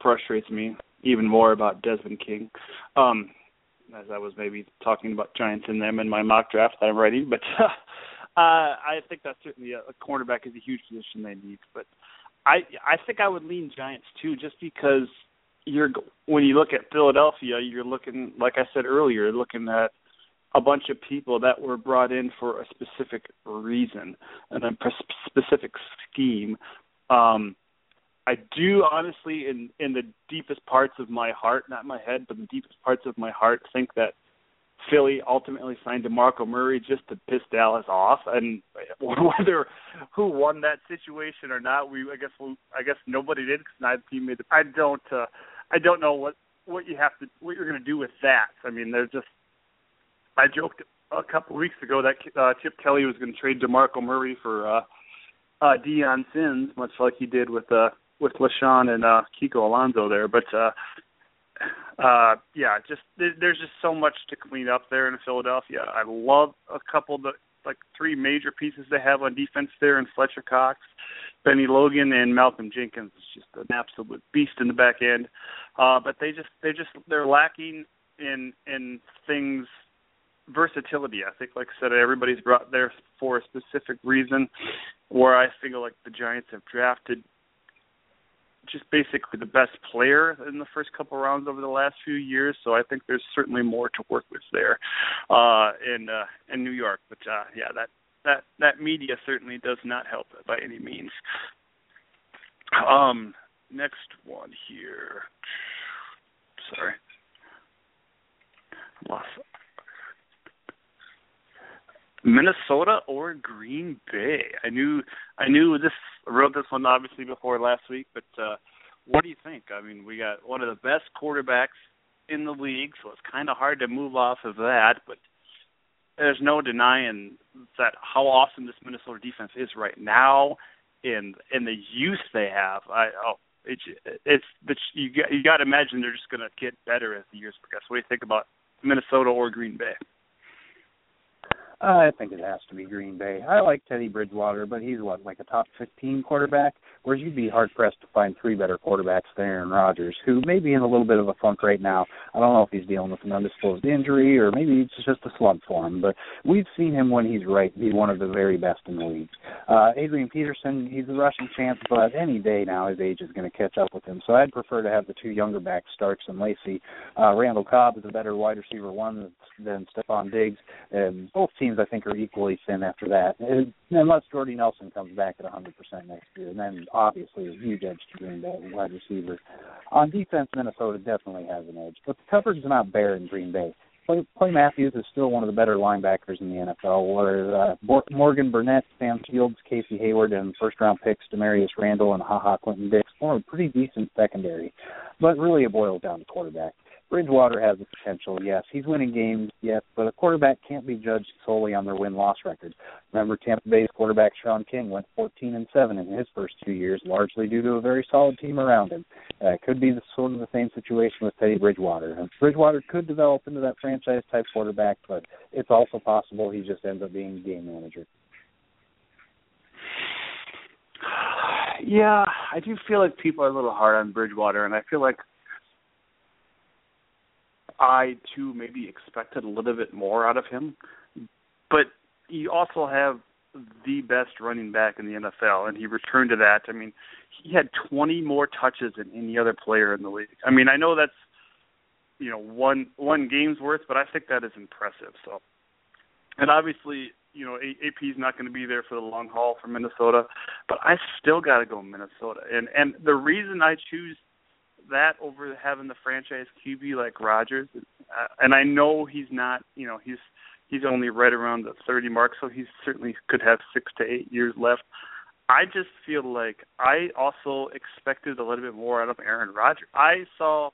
frustrates me even more about Desmond King. Um, as I was maybe talking about Giants and them in my mock draft that I'm writing, but uh, I think that's certainly a, a cornerback is a huge position they need. But I I think I would lean Giants too, just because you're when you look at Philadelphia, you're looking like I said earlier, looking at a bunch of people that were brought in for a specific reason and a specific scheme. Um, I do honestly, in in the deepest parts of my heart, not my head, but the deepest parts of my heart, think that Philly ultimately signed DeMarco Murray just to piss Dallas off, and whether who won that situation or not, we I guess we, I guess nobody did because neither team made. The, I don't uh, I don't know what what you have to what you're going to do with that. I mean, there's just I joked a couple weeks ago that uh, Chip Kelly was going to trade DeMarco Murray for uh, uh, Dion Sins, much like he did with uh, with LeSean and uh, Kiko Alonso there. But uh, uh, yeah, just there's just so much to clean up there in Philadelphia. I love a couple of the like three major pieces they have on defense there in Fletcher Cox, Bennie Logan, and Malcolm Jenkins. It's just an absolute beast in the back end. Uh, but they just they just they're lacking in in things versatility. I think, like I said, everybody's brought there for a specific reason. Where I feel like the Giants have drafted just basically the best player in the first couple rounds over the last few years. So I think there's certainly more to work with there uh, in uh, in New York. But uh, yeah, that that that media certainly does not help by any means. Um, next one here. Sorry. Lost Minnesota or Green Bay. I knew I knew this wrote this one obviously before last week, but uh what do you think? I mean, we got one of the best quarterbacks in the league, so it's kind of hard to move off of that, but there's no denying that how awesome this Minnesota defense is right now and and the use they have. I oh it's it's, it's you got you got to imagine they're just going to get better as the years progress. What do you think about Minnesota or Green Bay? I think it has to be Green Bay. I like Teddy Bridgewater, but he's what like a top 15 quarterback. Whereas you'd be hard pressed to find three better quarterbacks than Aaron Rodgers, who may be in a little bit of a funk right now. I don't know if he's dealing with an undisclosed injury or maybe it's just a slump for him. But we've seen him when he's right be one of the very best in the league. Uh, Adrian Peterson, he's a rushing champ, but any day now his age is going to catch up with him. So I'd prefer to have the two younger backs, Starks and Lacy. Uh, Randall Cobb is a better wide receiver one than Stefon Diggs, and both teams teams I think are equally thin after that, unless Jordy Nelson comes back at 100% next year, and then obviously a huge edge to Green Bay wide receiver. On defense, Minnesota definitely has an edge, but the coverage is not bare in Green Bay. Clay, Clay Matthews is still one of the better linebackers in the NFL. Where uh, Morgan Burnett, Sam Shields, Casey Hayward, and first-round picks Damarious Randall and Ha Ha Clinton Dix form a pretty decent secondary, but really it boils down to quarterback. Bridgewater has the potential, yes. He's winning games, yes, but a quarterback can't be judged solely on their win-loss record. Remember, Tampa Bay's quarterback Shaun King went 14 and 7 in his first two years, largely due to a very solid team around him. Uh, could be the, sort of the same situation with Teddy Bridgewater. And Bridgewater could develop into that franchise-type quarterback, but it's also possible he just ends up being game manager. Yeah, I do feel like people are a little hard on Bridgewater, and I feel like I too maybe expected a little bit more out of him. But you also have the best running back in the NFL, and he returned to that. I mean, he had 20 more touches than any other player in the league. I mean, I know that's you know one one game's worth, but I think that is impressive. So, and obviously, you know, AP is not going to be there for the long haul for Minnesota, but I still got to go Minnesota. And and the reason I choose that over having the franchise QB like Rodgers, uh, and I know he's not, you know, he's he's only right around the 30 mark, so he certainly could have six to eight years left. I just feel like I also expected a little bit more out of Aaron Rodgers. I saw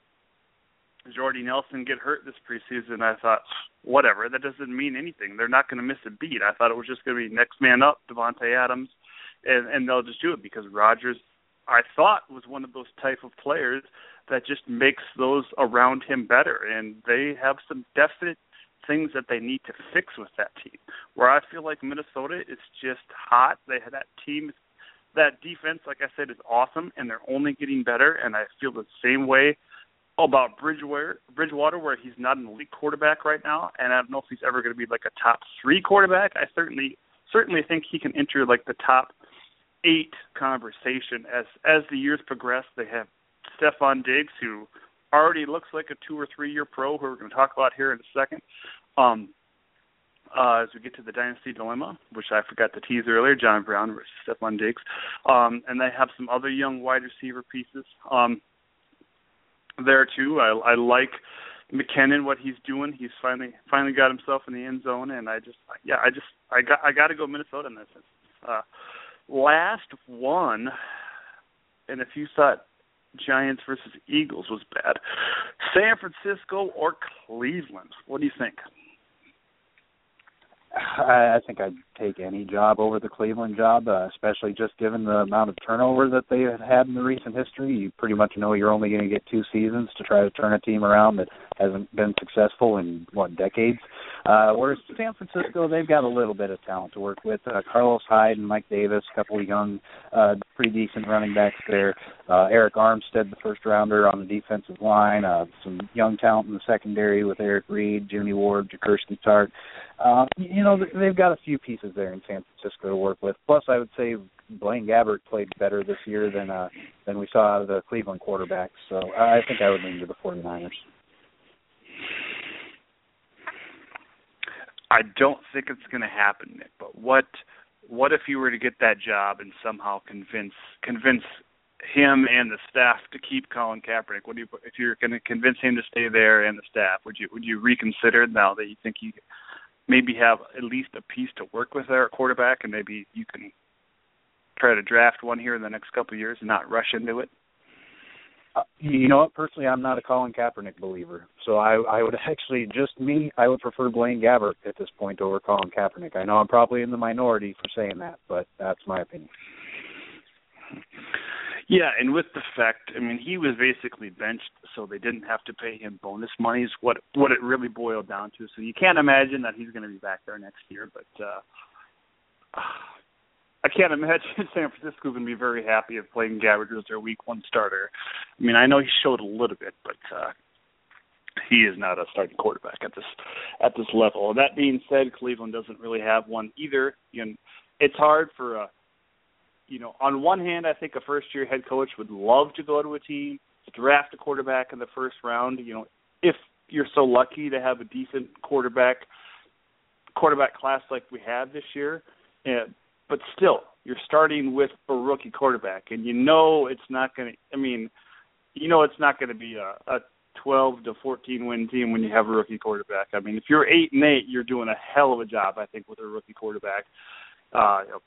Jordy Nelson get hurt this preseason. I thought, whatever, that doesn't mean anything. They're not going to miss a beat. I thought it was just going to be next man up, Davante Adams, and and they'll just do it because Rodgers I thought was one of those type of players that just makes those around him better. And they have some definite things that they need to fix with that team. Where I feel like Minnesota is just hot. They have that team that defense, like I said, is awesome and they're only getting better and I feel the same way about Bridgewater Bridgewater where he's not an elite quarterback right now and I don't know if he's ever gonna be like a top three quarterback. I certainly certainly think he can enter like the top eight conversation as as the years progress. They have Stefon Diggs, who already looks like a two or three year pro, who we're going to talk about here in a second. Um, uh, as we get to the dynasty dilemma, which I forgot to tease earlier, John Brown versus Stefon Diggs, um, and they have some other young wide receiver pieces um, there too. I, I like McKinnon what he's doing. He's finally finally got himself in the end zone, and I just yeah, I just I got I got to go Minnesota in this. Uh, last one, and if you thought Giants versus Eagles was bad, San Francisco or Cleveland, what do you think? I, think I'd take any job over the Cleveland job, uh, especially just given the amount of turnover that they have had in the recent history. You pretty much know you're only going to get two seasons to try to turn a team around that hasn't been successful in what decades. Uh, whereas San Francisco, they've got a little bit of talent to work with. Uh, Carlos Hyde and Mike Davis, a couple of young, uh, pretty decent running backs there. Uh, Arik Armstead, the first rounder on the defensive line. Uh, some young talent in the secondary with Eric Reid, Jimmy Ward, Jaquiski Tartt. Uh, you know, they've got a few pieces there in San Francisco to work with. Plus, I would say Blaine Gabbert played better this year than uh, than we saw the Cleveland quarterbacks. So I think I would lean to the 49ers. I don't think it's going to happen, Nick. But what what if you were to get that job and somehow convince convince him and the staff to keep Colin Kaepernick? Would you if you're going to convince him to stay there and the staff? Would you would you reconsider now that you think you maybe have at least a piece to work with there at quarterback, and maybe you can try to draft one here in the next couple of years and not rush into it? You know what? Personally, I'm not a Colin Kaepernick believer, so I, I would actually just me. I would prefer Blaine Gabbert at this point over Colin Kaepernick. I know I'm probably in the minority for saying that, but that's my opinion. Yeah, and with the fact, I mean, he was basically benched, so they didn't have to pay him bonus money. Is what what it really boiled down to. So you can't imagine that he's going to be back there next year. But uh, I can't imagine San Francisco going to be very happy of playing Gabbert as their Week One starter. I mean, I know he showed a little bit, but uh, he is not a starting quarterback at this at this level. That being said, Cleveland doesn't really have one either. You know, it's hard for a you know, on one hand, I think a first year head coach would love to go to a team, draft a quarterback in the first round, you know, if you're so lucky to have a decent quarterback quarterback class like we had this year. And but still, you're starting with a rookie quarterback and you know it's not going to I mean, you know it's not going to be a, a 12 to 14 win team when you have a rookie quarterback. I mean, if you're 8 and 8, you're doing a hell of a job I think with a rookie quarterback. Uh, you know,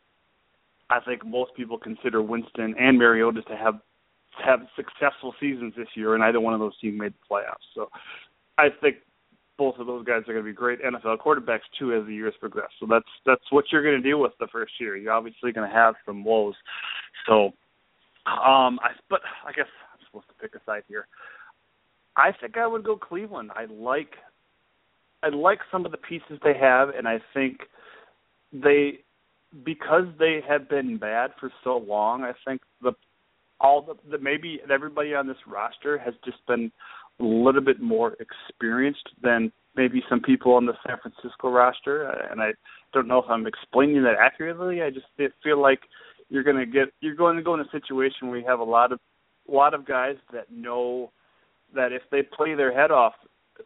I think most people consider Winston and Mariota to have have successful seasons this year, and either one of those teams made the playoffs. So I think both of those guys are going to be great NFL quarterbacks too as the years progress. So that's that's what you're going to deal with the first year. You're obviously going to have some woes. So, um, I but I guess I'm supposed to pick a side here. I think I would go Cleveland. I like I like some of the pieces they have, and I think they because they have been bad for so long. I think the all the, the maybe everybody on this roster has just been a little bit more experienced than maybe some people on the San Francisco roster, uh, and I don't know if I'm explaining that accurately. I just feel like you're going to get you're going to go in a situation where you have a lot of a lot of guys that know that if they play their head off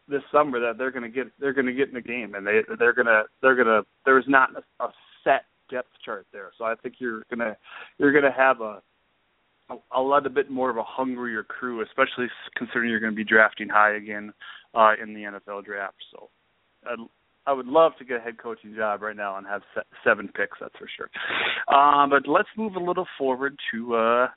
this summer that they're going to get they're going to get in the game and they they're going to they're going to there's not a, a set depth chart there. So I think you're going to you're going to have a a, lot a bit more of a hungrier crew, especially considering you're going to be drafting high again uh, in the NFL draft. So I'd, I would love to get a head coaching job right now and have se- seven picks. That's for sure. Um, but let's move a little forward to uh,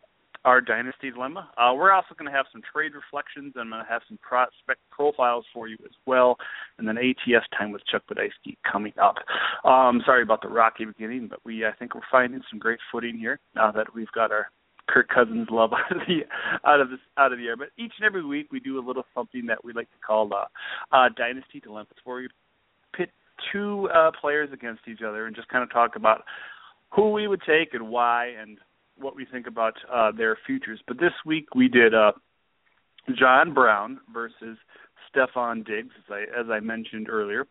our dynasty dilemma. Uh, we're also going to have some trade reflections. And I'm going to have some prospect profiles for you as well, and then ATS time with Chuck Badysky coming up. Um, sorry about the rocky beginning, but we I think we're finding some great footing here now that we've got our Kirk Cousins love out of the out of this out of the air. But each and every week we do a little something that we like to call uh, uh, dynasty dilemmas, where we pit two uh, players against each other and just kind of talk about who we would take and why and what we think about uh, their futures. But this week we did uh, John Brown versus Stefon Diggs, as I as I mentioned earlier,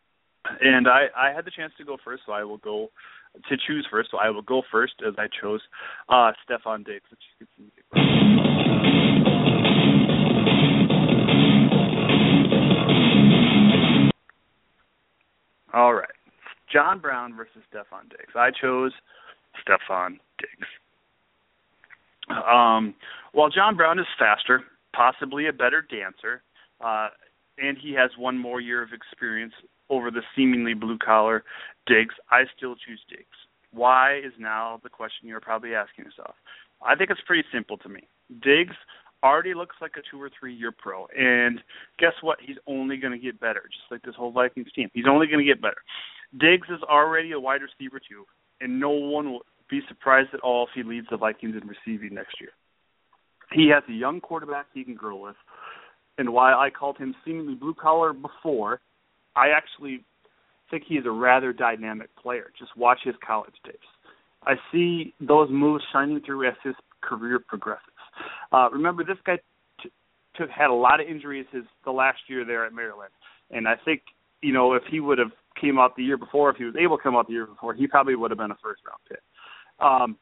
and I I had the chance to go first, so I will go to choose first. So I will go first as I chose uh, Stefon Diggs. All right. John Brown versus Stefon Diggs. I chose Stefon Diggs. Um, while John Brown is faster, possibly a better dancer, uh, and he has one more year of experience over the seemingly blue collar Diggs, I still choose Diggs. Why is now the question you're probably asking yourself. I think it's pretty simple to me. Diggs already looks like a two or three year pro, and guess what? He's only going to get better, just like this whole Vikings team. He's only going to get better. Diggs is already a wide receiver too, and no one will be surprised at all if he leads the Vikings in receiving next year. He has a young quarterback he can grow with, and while I called him seemingly blue collar before, I actually think he's a rather dynamic player. Just watch his college tapes. I see those moves shining through as his career progresses. Uh, remember, this guy t- took had a lot of injuries his the last year there at Maryland, and I think you know if he would have came out the year before, if he was able to come out the year before, he probably would have been a first round pick. Um,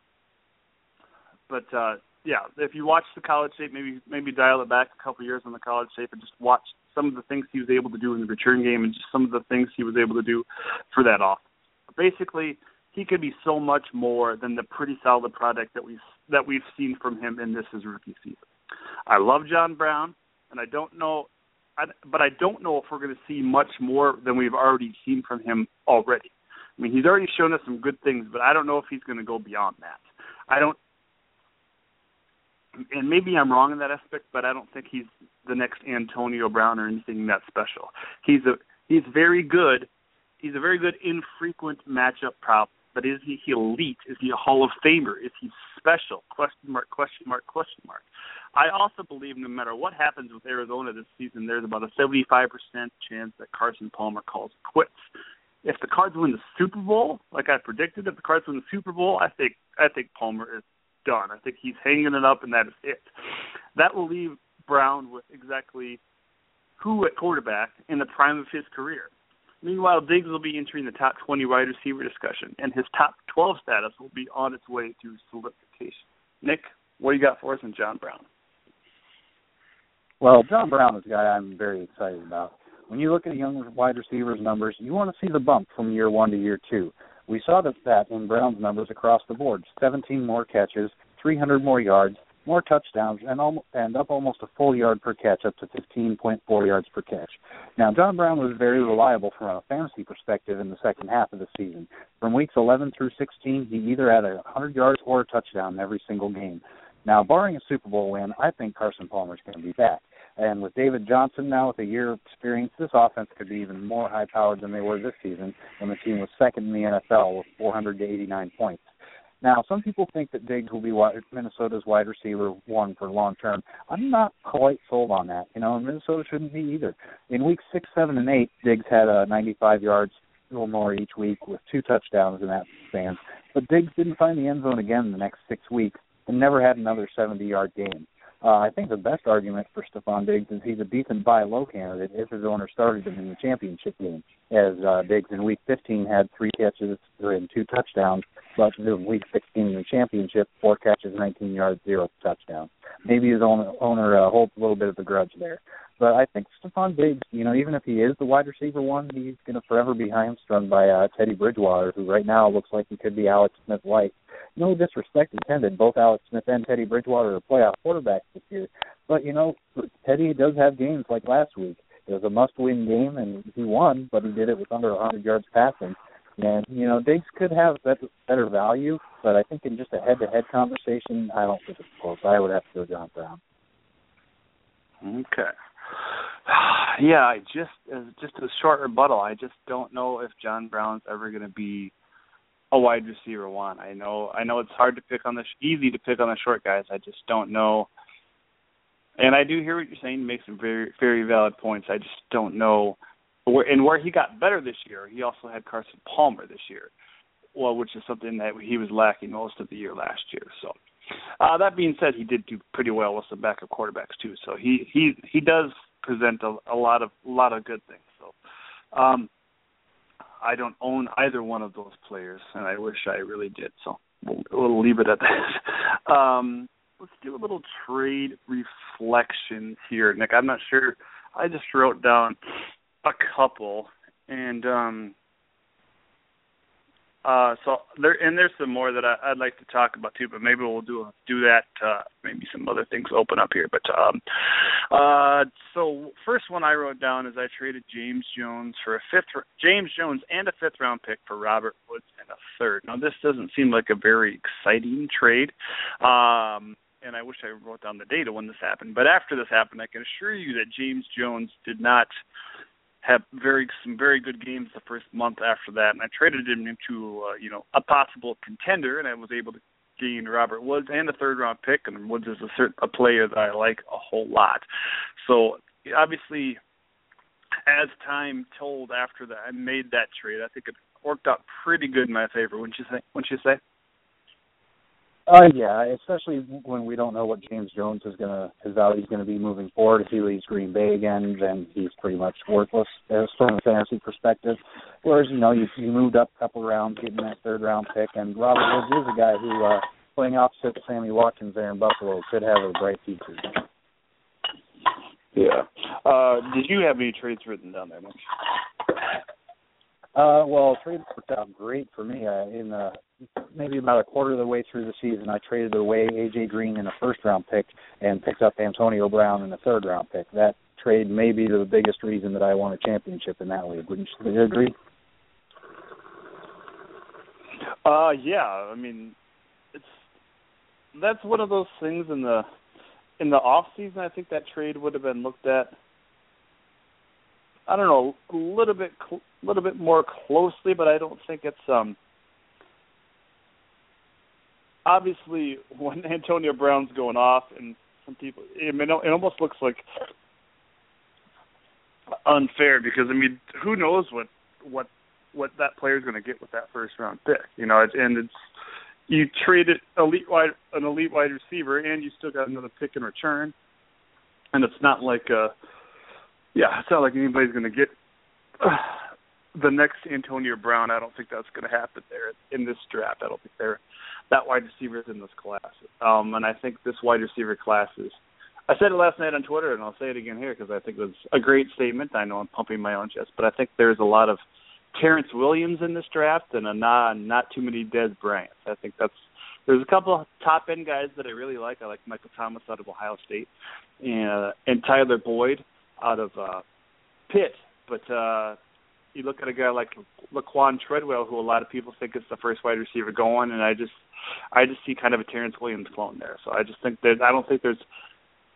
but uh, yeah, if you watch the college tape, maybe maybe dial it back a couple years on the college tape and just watch some of the things he was able to do in the return game and just some of the things he was able to do for that offense. Basically, he could be so much more than the pretty solid product that we that we've seen from him in this his rookie season. I love John Brown, and I don't know, I, but I don't know if we're going to see much more than we've already seen from him already. I mean, he's already shown us some good things, but I don't know if he's going to go beyond that. I don't and maybe I'm wrong in that aspect, but I don't think he's the next Antonio Brown or anything that special. He's a he's very good. He's a very good infrequent matchup prop. But is he elite? Is he a Hall of Famer? Is he special? Question mark, question mark, question mark. I also believe no matter what happens with Arizona this season, there's about a 75% chance that Carson Palmer calls quits. If the Cards win the Super Bowl, like I predicted, if the Cards win the Super Bowl, I think I think Palmer is done. I think he's hanging it up, and that is it. That will leave Brown with exactly who at quarterback in the prime of his career. Meanwhile, Diggs will be entering the top 20 wide receiver discussion, and his top 12 status will be on its way to solidification. Nick, what do you got for us on John Brown? Well, John Brown is a guy I'm very excited about. When you look at young wide receivers' numbers, you want to see the bump from year one to year two. We saw that, in Brown's numbers across the board 17 more catches, 300 more yards, more touchdowns, and, al- and up almost a full yard per catch, up to 15.4 yards per catch. Now, John Brown was very reliable from a fantasy perspective in the second half of the season. From weeks 11 through 16, he either had a 100 yards or a touchdown in every single game. Now, barring a Super Bowl win, I think Carson Palmer's going to be back. And with David Johnson now with a year of experience, this offense could be even more high powered than they were this season when the team was second in the NFL with 489 points. Now, some people think that Diggs will be Minnesota's wide receiver one for long term. I'm not quite sold on that. You know, Minnesota shouldn't be either. In weeks six, seven, and eight, Diggs had uh, 95 yards or more each week with two touchdowns in that span. But Diggs didn't find the end zone again the next six weeks and never had another 70-yard game. Uh, I think the best argument for Stefon Diggs is he's a decent buy low candidate if his owner started him in the championship game, as uh, Diggs in Week 15 had three catches and two touchdowns, but in Week 16 in the championship, four catches, 19 yards, zero touchdowns. Maybe his owner, owner uh, holds a little bit of a grudge there. But I think Stefon Diggs, you know, even if he is the wide receiver one, he's going to forever be hamstrung by uh, Teddy Bridgewater, who right now looks like he could be Alex Smith-like. No disrespect intended. Both Alex Smith and Teddy Bridgewater are playoff quarterbacks this year. But, you know, Teddy does have games like last week. It was a must-win game, and he won, but he did it with under 100 yards passing. And, you know, Diggs could have better, value, but I think in just a head-to-head conversation, I don't think it's close. I would have to go John Brown. Okay. Yeah, I just as just a short rebuttal. I just don't know if John Brown's ever going to be a wide receiver one. I know I know it's hard to pick on the easy to pick on the short guys. I just don't know. And I do hear what you're saying. Make some very very valid points. I just don't know where and where he got better this year. He also had Carson Palmer this year, well, which is something that he was lacking most of the year last year. So uh, that being said, he did do pretty well with some backup quarterbacks too. So he he he does present a, a lot of a lot of good things. So um, I don't own either one of those players, and I wish I really did. So we'll, we'll leave it at that. um, let's do a little trade reflection here, Nick. I'm not sure. I just wrote down a couple, and um, uh, so there, and there's some more that I, would like to talk about too, but maybe we'll do do that. Uh, maybe some other things open up here. But um, uh, so first one I wrote down is I traded James Jones for a fifth, James Jones and a fifth round pick for Robert Woods and a third. Now this doesn't seem like a very exciting trade. Um, and I wish I wrote down the data when this happened. But after this happened, I can assure you that James Jones did not have very some very good games the first month after that, and I traded him into uh, you know a possible contender, and I was able to gain Robert Woods and a third round pick, and Woods is a certain a player that I like a whole lot. So obviously, as time told after that, I made that trade. I think it worked out pretty good in my favor. Wouldn't you say? Wouldn't you say? Uh, yeah, especially when we don't know what James Jones is gonna his value is gonna be moving forward. If he leaves Green Bay again, then he's pretty much worthless as from a fantasy perspective. Whereas you know you you moved up a couple rounds, getting that third round pick, and Robert Woods is a guy who uh, playing opposite Sammy Watkins there in Buffalo could have a bright future. Yeah. Uh, did you have any trades written down there, Mitch? Uh, well, trades worked out great for me. Uh, in uh, maybe about a quarter of the way through the season, I traded away AJ Green in a first round pick and picked up Antonio Brown in a third round pick. That trade may be the biggest reason that I won a championship in that league. Wouldn't you agree? Uh, yeah. I mean, it's that's one of those things in the in the off season. I think that trade would have been looked at I don't know, a little bit, a little bit more closely, but I don't think it's um. Obviously, when Antonio Brown's going off, and some people, I mean, it almost looks like unfair because I mean, who knows what what what that player's going to get with that first round pick, you know? And it's you traded elite wide an elite wide receiver, and you still got another pick in return, and it's not like uh yeah, it's not like anybody's going to get the next Antonio Brown. I don't think that's going to happen there in this draft. I don't think they're that wide receivers in this class. Um, and I think this wide receiver class is. I said it last night on Twitter, and I'll say it again here because I think it was a great statement. I know I'm pumping my own chest, but I think there's a lot of Terrance Williams in this draft and a not not too many Dez Bryants. I think that's there's a couple of top end guys that I really like. I like Michael Thomas out of Ohio State, and uh, and Tyler Boyd out of uh, Pitt. But uh, you look at a guy like Laquan Treadwell, who a lot of people think is the first wide receiver going, and I just I just see kind of a Terrance Williams clone there. So I just think that I don't think there's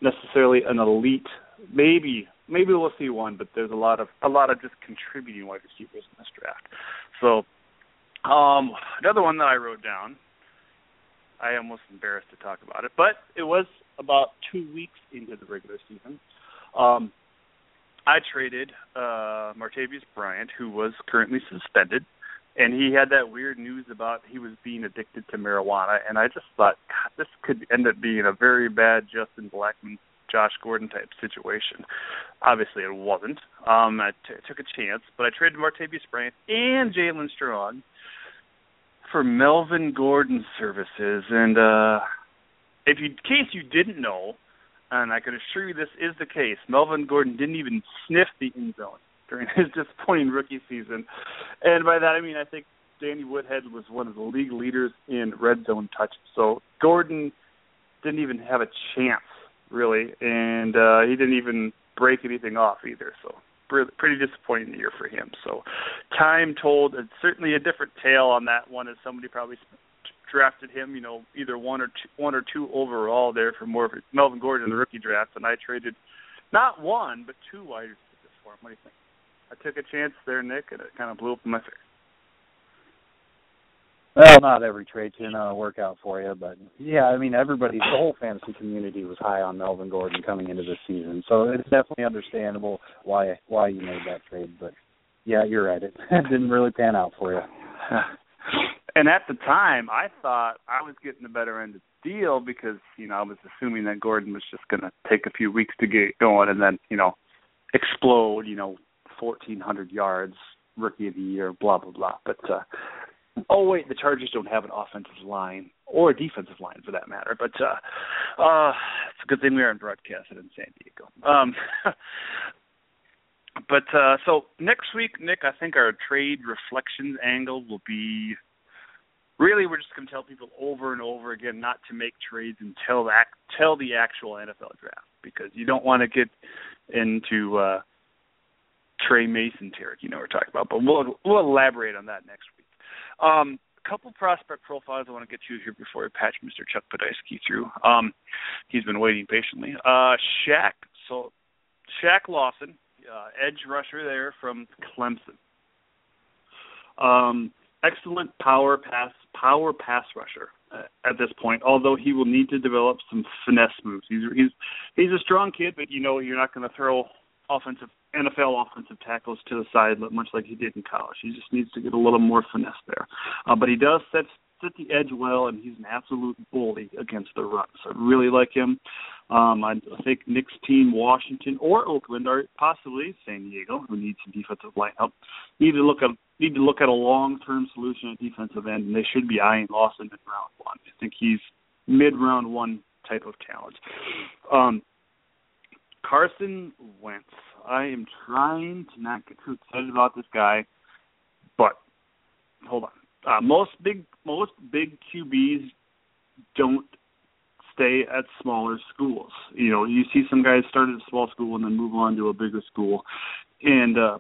necessarily an elite. Maybe maybe we'll see one, but there's a lot of a lot of just contributing wide receivers in this draft. So um, another one that I wrote down. I almost embarrassed to talk about it, but it was about two weeks into the regular season. Um, I traded uh Martavis Bryant, who was currently suspended, and he had that weird news about he was being addicted to marijuana, and I just thought God, this could end up being a very bad Justin Blackmon, Josh Gordon type situation. Obviously, it wasn't. Um, I t- took a chance, but I traded Martavis Bryant and Jaelen Strong for Melvin Gordon services, and uh if you, in case you didn't know, and I can assure you this is the case. Melvin Gordon didn't even sniff the end zone during his disappointing rookie season, and by that I mean I think Danny Woodhead was one of the league leaders in red zone touches. So Gordon didn't even have a chance really, and uh, he didn't even break anything off either. So pretty disappointing year for him. So time told it's certainly a different tale on that one as somebody probably drafted him, you know, either one or two, one or two overall there for more of Melvin Gordon in the rookie draft, and I traded not one but two wide receivers for him. What do you think? I took a chance there, Nick, and it kind of blew up in my face. Well, not every trade's gonna uh, work out for you, but yeah, I mean everybody, the whole fantasy community was high on Melvin Gordon coming into this season, so it's definitely understandable why why you made that trade. But yeah, you're right, it, it didn't really pan out for you. and at the time, I thought I was getting the better end of the deal because you know I was assuming that Gordon was just going to take a few weeks to get going and then you know explode, you know, 1,400 yards, rookie of the year, blah blah blah. But uh, oh wait, the Chargers don't have an offensive line or a defensive line for that matter. But uh, uh, it's a good thing we aren't broadcasted in San Diego. Um, but uh, so next week, Nick, I think our trade reflections angle will be really we're just going to tell people over and over again not to make trades until the tell the actual NFL draft because you don't want to get into uh Tre Mason territory, you know we're talking about. But we'll we'll elaborate on that next week. Um a couple prospect profiles I want to get to here before we patch Mr. Chuck Podolsky through. Um he's been waiting patiently. Uh Shaq so Shaq Lawson, uh, edge rusher there from Clemson. Um excellent power pass power pass rusher uh, at this point. Although he will need to develop some finesse moves. He's he's he's a strong kid, but you know you're not going to throw offensive NFL offensive tackles to the side much like he did in college. He just needs to get a little more finesse there. Uh, but he does set set the edge well, and he's an absolute bully against the run. So I really like him. Um, I think Nick's team, Washington or Oakland, or possibly San Diego, who needs some defensive line help, need to look at need to look at a long term solution at defensive end, and they should be eyeing Lawson in round one. I think he's mid round one type of talent. Um, Carson Wentz. I am trying to not get too excited about this guy, but hold on. Uh, most big most big QBs don't stay at smaller schools. You know, you see some guys start at a small school and then move on to a bigger school, and uh,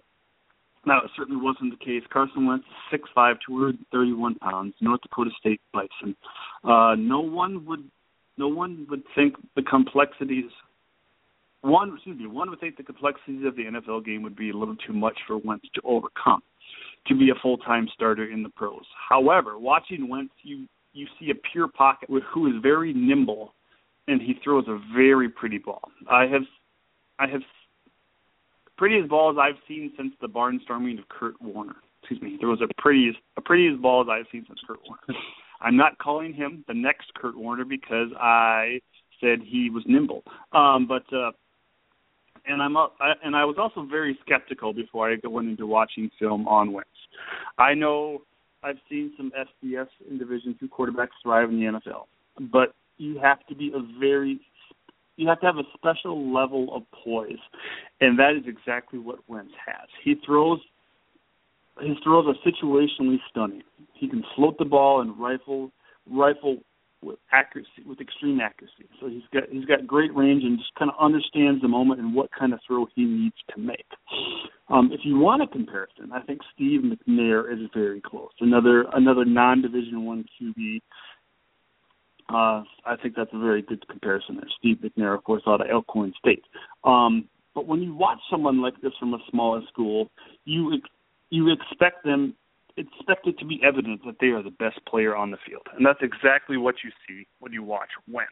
now it certainly wasn't the case. Carson Wentz, six five, two hundred thirty-one pounds, North Dakota State Bison. Uh, no one would, no one would think the complexities. One, excuse me, one would think the complexities of the NFL game would be a little too much for Wentz to overcome, to be a full-time starter in the pros. However, watching Wentz, you you see a pure pocket who is very nimble, and he throws a very pretty ball. I have, I have prettiest balls I've seen since the barnstorming of Kurt Warner. Excuse me, there was a prettiest a prettiest balls I've seen since Kurt Warner. I'm not calling him the next Kurt Warner because I said he was nimble. Um, but uh, and I'm uh, and I was also very skeptical before I went into watching film on Wentz. I know I've seen some FBS in Division two quarterbacks thrive in the NFL, but you have to be a very you have to have a special level of poise, and that is exactly what Wentz has. He throws his throws are situationally stunning. He can float the ball and rifle rifle with accuracy, with extreme accuracy. So he's got he's got great range and just kind of understands the moment and what kind of throw he needs to make. Um, if you want a comparison, I think Steve McNair is very close. Another another non-division one QB. Uh, I think that's a very good comparison there. Steve McNair, of course, out of Alcorn State. Um, but when you watch someone like this from a smaller school, you you expect them expect it to be evident that they are the best player on the field, and that's exactly what you see when you watch Wentz.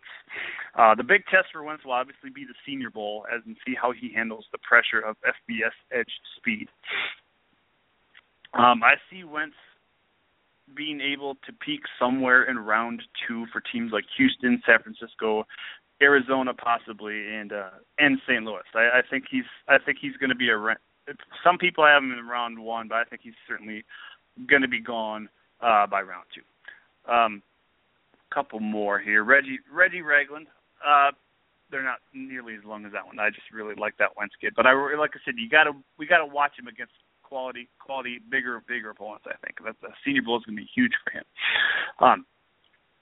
Uh, the big test for Wentz will obviously be the Senior Bowl, as and see how he handles the pressure of FBS edge speed. Um, I see Wentz being able to peak somewhere in round two for teams like Houston, San Francisco, Arizona, possibly, and uh, and St. Louis. I, I think he's I think he's going to be a. Some people have him in round one, but I think he's certainly going to be gone uh, by round two. Um, couple more here. Reggie Reggie Ragland. Uh, they're not nearly as long as that one. I just really like that Wentz kid. But I like I said, you got to we got to watch him against quality quality bigger bigger opponents. I think that the Senior Bowl is going to be huge for him. Um,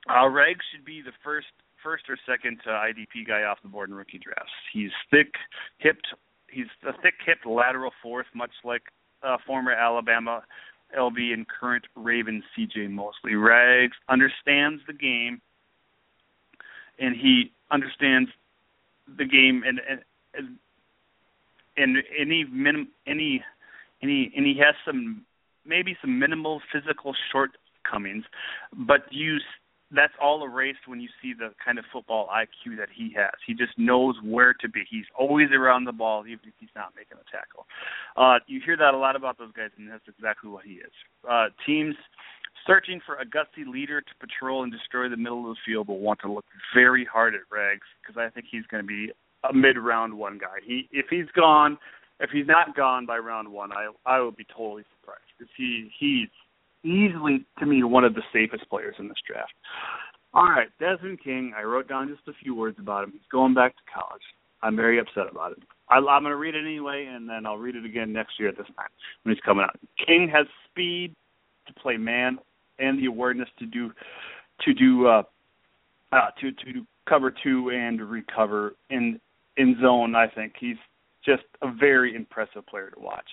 uh, Reg should be the first first or second uh, IDP guy off the board in rookie drafts. He's thick hipped. He's a thick hipped lateral fourth, much like uh, former Alabama LB and current Raven CJ Mosley. Rags understands the game, and he understands the game, and and and any minim any any and he has some maybe some minimal physical shortcomings, but you that's all erased when you see the kind of football IQ that he has. He just knows where to be. He's always around the ball, even if he's not making a tackle. Uh, you hear that a lot about those guys, and that's exactly what he is. Uh, teams searching for a gutsy leader to patrol and destroy the middle of the field will want to look very hard at Rags because I think he's going to be a mid-round one guy. He if he's gone, if he's not gone by round one, I I would be totally surprised because he he's easily to me one of the safest players in this draft. All right, Desmond King. I wrote down just a few words about him. He's going back to college. I'm very upset about it. I, I'm going to read it anyway, and then I'll read it again next year at this time when he's coming out. King has speed to play man and the awareness to do to do uh, uh, to to cover two and recover in in zone. I think he's just a very impressive player to watch.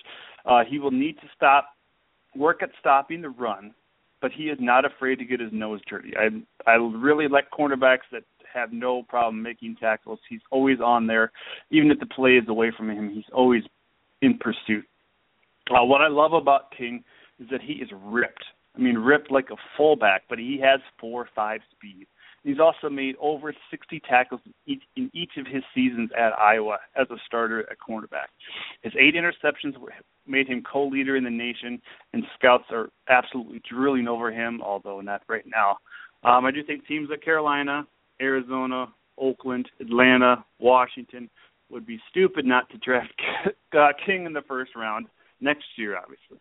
Uh, he will need to stop work at stopping the run, but he is not afraid to get his nose dirty. I I really like cornerbacks that have no problem making tackles. He's always on there, even if the play is away from him. He's always in pursuit. Uh, what I love about King is that he is ripped. I mean, ripped like a fullback, but he has four five speed. He's also made over 60 tackles in each, of his seasons at Iowa as a starter at cornerback. His eight interceptions made him co-leader in the nation, and scouts are absolutely drilling over him, although not right now. Um, I do think teams like Carolina, Arizona, Oakland, Atlanta, Washington would be stupid not to draft uh, King in the first round next year, obviously.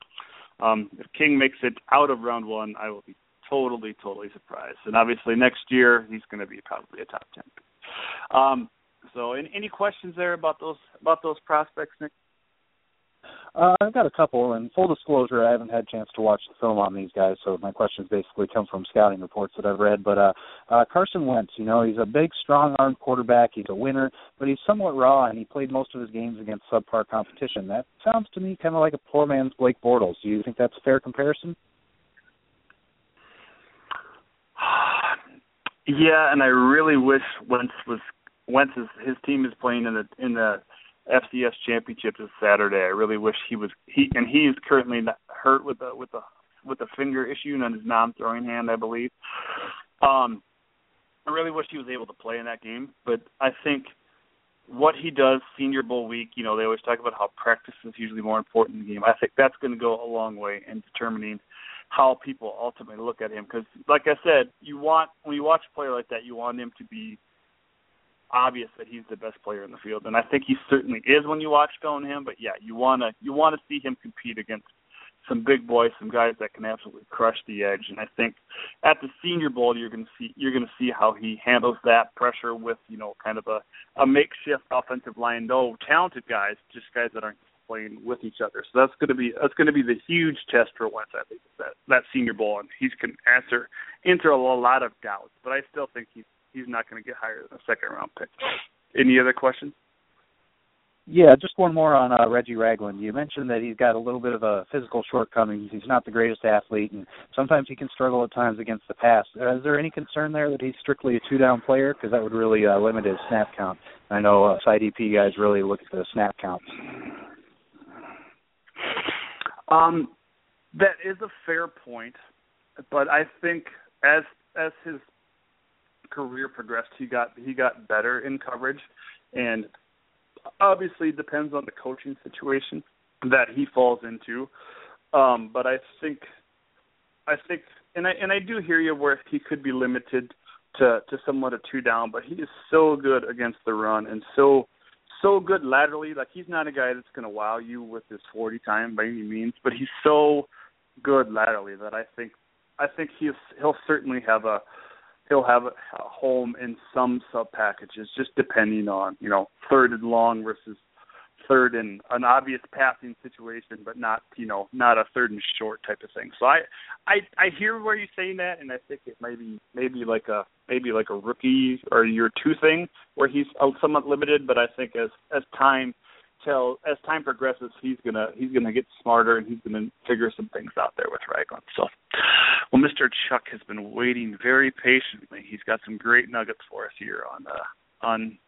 Um, if King makes it out of round one, I will be totally, totally surprised. And obviously next year he's going to be probably a top ten. Um, so, any, any questions there about those about those prospects, Nick? Uh, I've got a couple, and full disclosure, I haven't had a chance to watch the film on these guys, so my questions basically come from scouting reports that I've read. But uh, uh, Carson Wentz, you know, he's a big, strong-armed quarterback. He's a winner, but he's somewhat raw, and he played most of his games against subpar competition. That sounds to me kind of like a poor man's Blake Bortles. Do you think that's a fair comparison? Yeah, and I really wish Wentz was Wentz is his team is playing in the in the FCS championship this Saturday. I really wish he was he and he is currently hurt with a with a with a finger issue on his non-throwing hand, I believe. Um, I really wish he was able to play in that game, but I think what he does Senior Bowl week, you know, they always talk about how practice is usually more important in the game. I think that's going to go a long way in determining how people ultimately look at him. Because, like I said, you want when you watch a player like that, you want him to be obvious that he's the best player in the field, and I think he certainly is when you watch film him. But yeah, you wanna you want to see him compete against some big boys, some guys that can absolutely crush the edge. And I think at the Senior Bowl, you're to see you're to see how he handles that pressure with you know kind of a a makeshift offensive line. Though talented guys, just guys that aren't playing with each other. So that's going to be that's going to be the huge test for Wentz. I think that that Senior Bowl, and he can answer answer a lot of doubts. But I still think he's he's not going to get higher than a second round pick. Any other questions? Yeah, just one more on uh, Reggie Ragland. You mentioned that he's got a little bit of a physical shortcomings. He's not the greatest athlete, and sometimes he can struggle at times against the pass. Uh, is there any concern there that he's strictly a two-down player? Because that would really uh, limit his snap count. I know uh, DP guys really look at the snap counts. Um, that is a fair point, but I think as as his career progressed, he got he got better in coverage, and obviously depends on the coaching situation that he falls into. Um, but I think I think and I and I do hear you where he could be limited to to somewhat a two down, but he is so good against the run and so so good laterally. Like he's not a guy that's going to wow you with his 40 time by any means, but he's so good laterally that I think I think he's he'll certainly have a he'll have a home in some sub packages, just depending on you know third and long versus third and an obvious passing situation, but not you know not a third and short type of thing. So I I I hear where you're saying that, and I think it might be maybe like a maybe like a rookie or year two thing where he's somewhat limited. But I think as as time tell as time progresses, he's gonna he's gonna get smarter and he's gonna figure some things out there with Ragland. So, well, Mr. Chuck has been waiting very patiently. He's got some great nuggets for us here on uh, on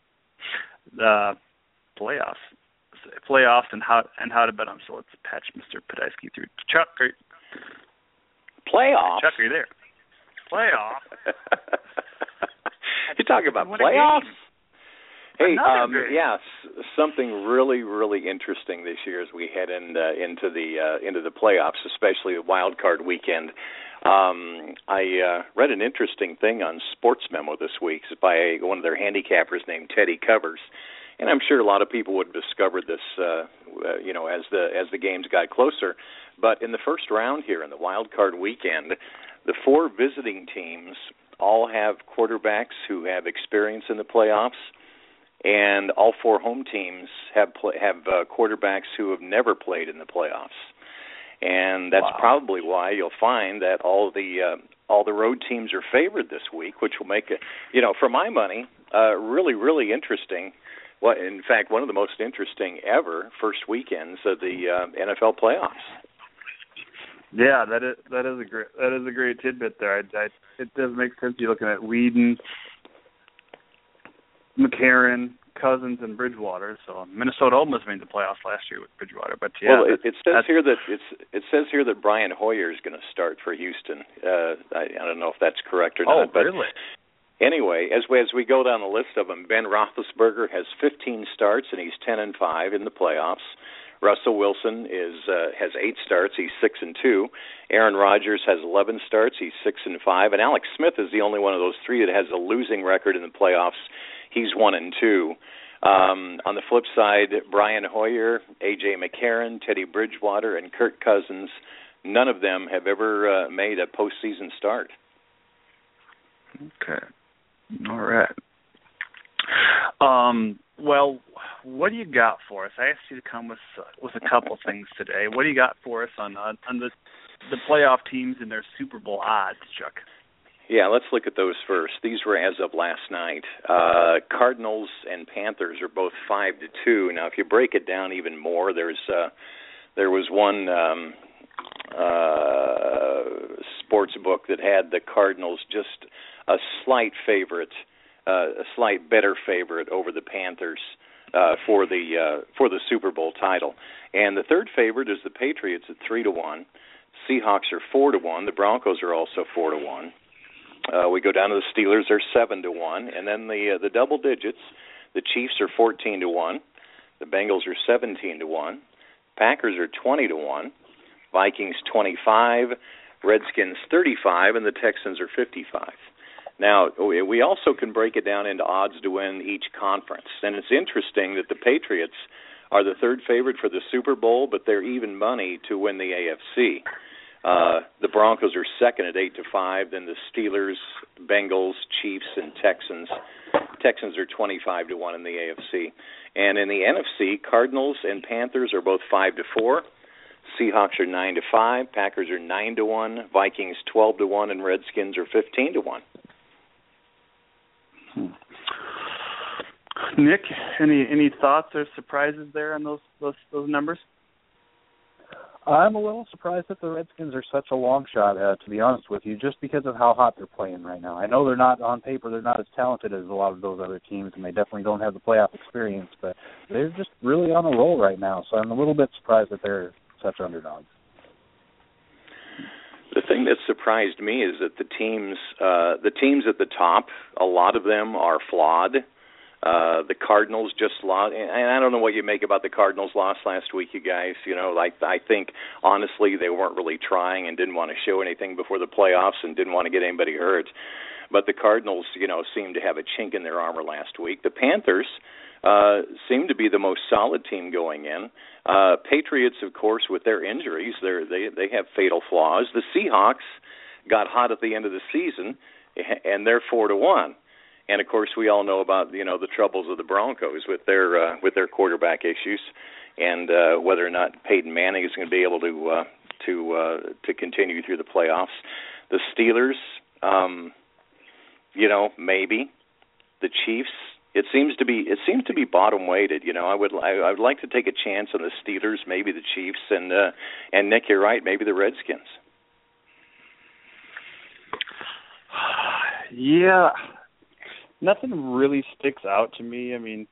the playoffs playoffs and how and how to bet them. So let's patch Mr. Podesky through. Chuck, are, playoffs. Chuck, are you there? Playoffs. You're talking about playoffs? Hey, um, yes, something really, really interesting this year as we head in, uh, into the uh, into the playoffs, especially the wild card weekend. Um, I uh, read an interesting thing on Sports Memo this week it's by one of their handicappers named Teddy Covers, and I'm sure a lot of people would have discovered this, uh, uh, you know, as the as the games got closer. But in the first round here in the wild card weekend, the four visiting teams all have quarterbacks who have experience in the playoffs and all four home teams have pl- have uh, quarterbacks who have never played in the playoffs, and that's wow. probably why you'll find that all the uh, all the road teams are favored this week, which will make it, you know, for my money, uh, really really interesting. What, in fact, one of the most interesting ever first weekends of the uh, NFL playoffs. Yeah, that is that is a great that is a great tidbit there. I, I, it does make sense. You're looking at Weeden, McCarron, Cousins, and Bridgewater. So Minnesota almost made the playoffs last year with Bridgewater. But yeah, well, it, it says here that it's it says here that Brian Hoyer is going to start for Houston. Uh, I, I don't know if that's correct or oh, not. but really? Anyway, as we as we go down the list of them, Ben Roethlisberger has 15 starts and he's 10 and 5 in the playoffs. Russell Wilson is uh, has eight starts. He's six and two. Aaron Rodgers has 11 starts. He's six and five. And Alex Smith is the only one of those three that has a losing record in the playoffs he's one and two. Um, on the flip side, Brian Hoyer, AJ McCarron, Teddy Bridgewater, and Kirk Cousins, none of them have ever uh, made a postseason start. Okay. All right. Um, well, what do you got for us? I asked you to come with with a couple things today. What do you got for us on on, on the the playoff teams and their Super Bowl odds, Chuck? Yeah, let's look at those first. These were as of last night. Uh, Cardinals and Panthers are both five to two. Now, if you break it down even more, there's uh, there was one um, uh, sports book that had the Cardinals just a slight favorite, a slight better favorite over the Panthers uh, for the uh, for the Super Bowl title. And the third favorite is the Patriots at three to one. Seahawks are four to one. The Broncos are also four to one. Uh, we go down to the Steelers; they're seven to one, and then the uh, the double digits. The Chiefs are fourteen to one. The Bengals are seventeen to one. Packers are twenty to one. Vikings twenty five. Redskins thirty five, and the Texans are fifty five. Now, we also can break it down into odds to win each conference. And it's interesting that the Patriots are the third favorite for the Super Bowl, but they're even money to win the AFC. Uh, the Broncos are second at eight to five. Then the Steelers, Bengals, Chiefs, and Texans Texans are 25 to 1 in the AFC. And in the NFC, Cardinals and Panthers are both 5 to 4. Seahawks are 9 to 5, Packers are 9 to 1, Vikings 12 to 1 and Redskins are 15 to 1. Hmm. Nick, any any thoughts or surprises there on those those those numbers? I'm a little surprised that the Redskins are such a long shot, uh, to be honest with you, just because of how hot they're playing right now. I know they're not on paper, they're not as talented as a lot of those other teams, and they definitely don't have the playoff experience, but they're just really on a roll right now. So I'm a little bit surprised that they're such underdogs. The thing that surprised me is that the teams, uh, the teams at the top, a lot of them are flawed. Uh, the Cardinals just lost, and I don't know what you make about the Cardinals' loss last week, you guys. You know, like I think honestly they weren't really trying and didn't want to show anything before the playoffs and didn't want to get anybody hurt. But the Cardinals, you know, seemed to have a chink in their armor last week. The Panthers uh, seem to be the most solid team going in. Uh, Patriots, of course, with their injuries, they they they have fatal flaws. The Seahawks got hot at the end of the season, and they're four to one and of course we all know about you know the troubles of the Broncos with their uh, with their quarterback issues, and uh, whether or not Peyton Manning is going to be able to uh, to uh, to continue through the playoffs. The Steelers, um, you know, maybe the Chiefs. It seems to be it seems to be bottom weighted. You know, I would I, I would like to take a chance on the Steelers, maybe the Chiefs, and uh, and Nick, you're right, maybe the Redskins. Yeah, nothing really sticks out to me. I mean,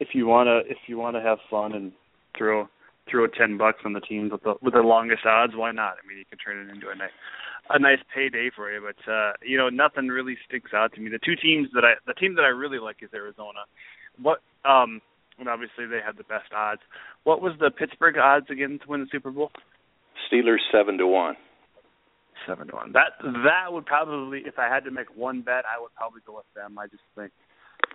if you wanna if you wanna have fun and throw throw ten bucks on the teams with the with the longest odds, why not? I mean, you can turn it into a nice a nice payday for you. But uh, you know, nothing really sticks out to me. The two teams that I the team that I really like is Arizona. What um and obviously they have the best odds. What was the Pittsburgh odds again to win the Super Bowl? Steelers seven to one seven to one. That that would probably, if I had to make one bet, I would probably go with them. I just think,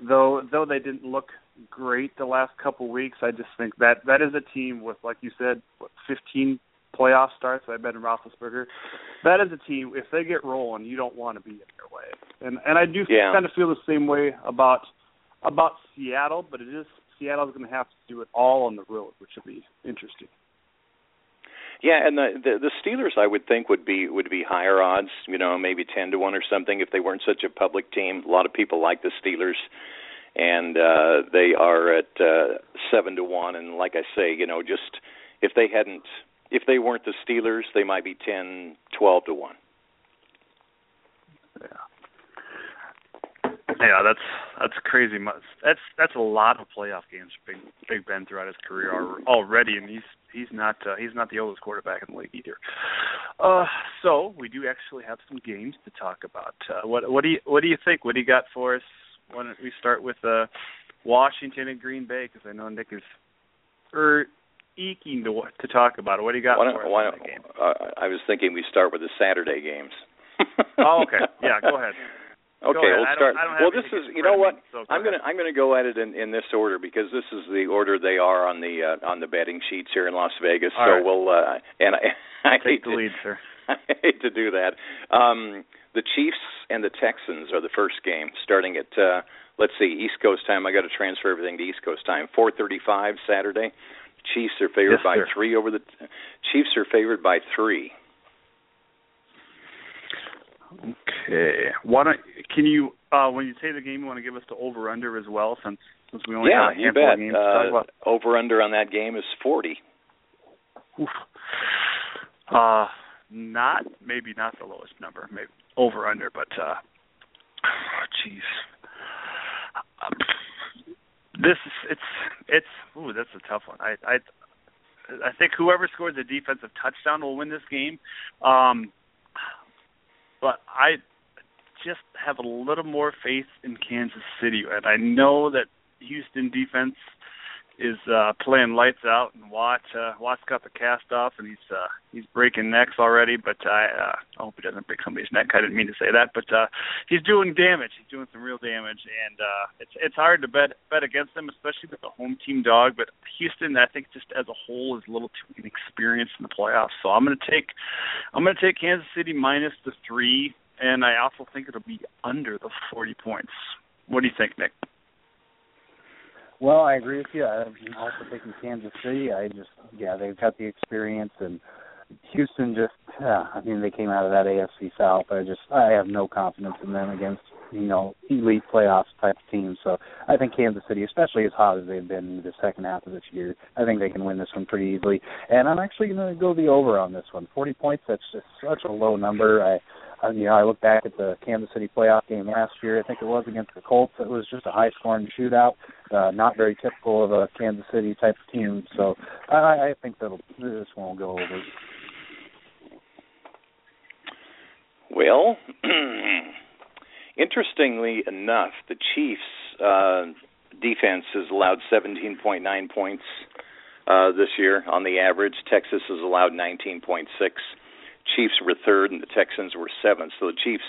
though though they didn't look great the last couple weeks, I just think that that is a team with, like you said, what, 15 playoff starts. I bet in Roethlisberger. That is a team. If they get rolling, you don't want to be in their way. And and I do yeah. kind of feel the same way about about Seattle, but it is Seattle's going to have to do it all on the road, which will be interesting. Yeah, and the, the the Steelers I would think would be would be higher odds, you know, maybe 10 to 1 or something if they weren't such a public team. A lot of people like the Steelers and uh they are at uh 7 to 1 and like I say, you know, just if they hadn't if they weren't the Steelers, they might be 10 12 to 1. Yeah. Yeah, that's that's crazy much. That's that's a lot of playoff games Big Big Ben throughout his career already, and he's he's not uh, he's not the oldest quarterback in the league either. Uh, so we do actually have some games to talk about. Uh, what what do you what do you think? What do you got for us? Why don't we start with uh, Washington and Green Bay? Because I know Nick is er, eking to to talk about it. What do you got why for us why that game? Uh, I was thinking we start with the Saturday games. oh, okay. Yeah, go ahead. Okay, ahead. we'll start. don't, I don't well, this is you know what so I'm gonna I'm gonna go at it in in this order because this is the order they are on the uh, on the betting sheets here in Las Vegas. All so right. we'll uh, and I, I Take hate the to, lead, sir. I hate to do that. Um, the Chiefs and the Texans are the first game starting at uh, let's see East Coast time. I got to transfer everything to East Coast time. 4:35 Saturday. Chiefs are favored Yes, by sir. three over the. Chiefs are favored by three. Okay. Why don't can you uh when you say the game you want to give us the over under as well since since we only yeah, have a you handful bet. of games talk Uh, about. over under on that game is 40. Oof. Uh not maybe not the lowest number, maybe over under, but uh jeez. This is it's it's ooh, that's a tough one. I I I think whoever scores a defensive touchdown will win this game. Um but I just have a little more faith in Kansas City, and I know that Houston defense is uh playing lights out and Watt uh Watt's got the cast off and he's uh he's breaking necks already but I uh I hope he doesn't break somebody's neck. I didn't mean to say that, but uh he's doing damage. He's doing some real damage and uh it's it's hard to bet bet against him, especially with the home team dog, but Houston I think just as a whole is a little too inexperienced in the playoffs. So I'm gonna take I'm gonna take Kansas City minus the three and I also think it'll be under the forty points. What do you think, Nick? Well, I agree with you. I'm also taking Kansas City. I just, yeah, they've got the experience, and Houston just, yeah, I mean, they came out of that AFC South. I just, I have no confidence in them against, you know, elite playoffs type teams. So I think Kansas City, especially as hot as they've been the second half of this year, I think they can win this one pretty easily. And I'm actually going to go the over on this one. 40 points, that's just such a low number. I, uh, you know, I look back at the Kansas City playoff game last year. I think it was against the Colts. It was just a high-scoring shootout, uh, not very typical of a Kansas City type of team. So I, I think that this won't go over. Well, interestingly enough, the Chiefs' uh, defense has allowed 17.9 points uh, this year on the average. Texas has allowed 19.6. Chiefs were third and the Texans were seventh. So the Chiefs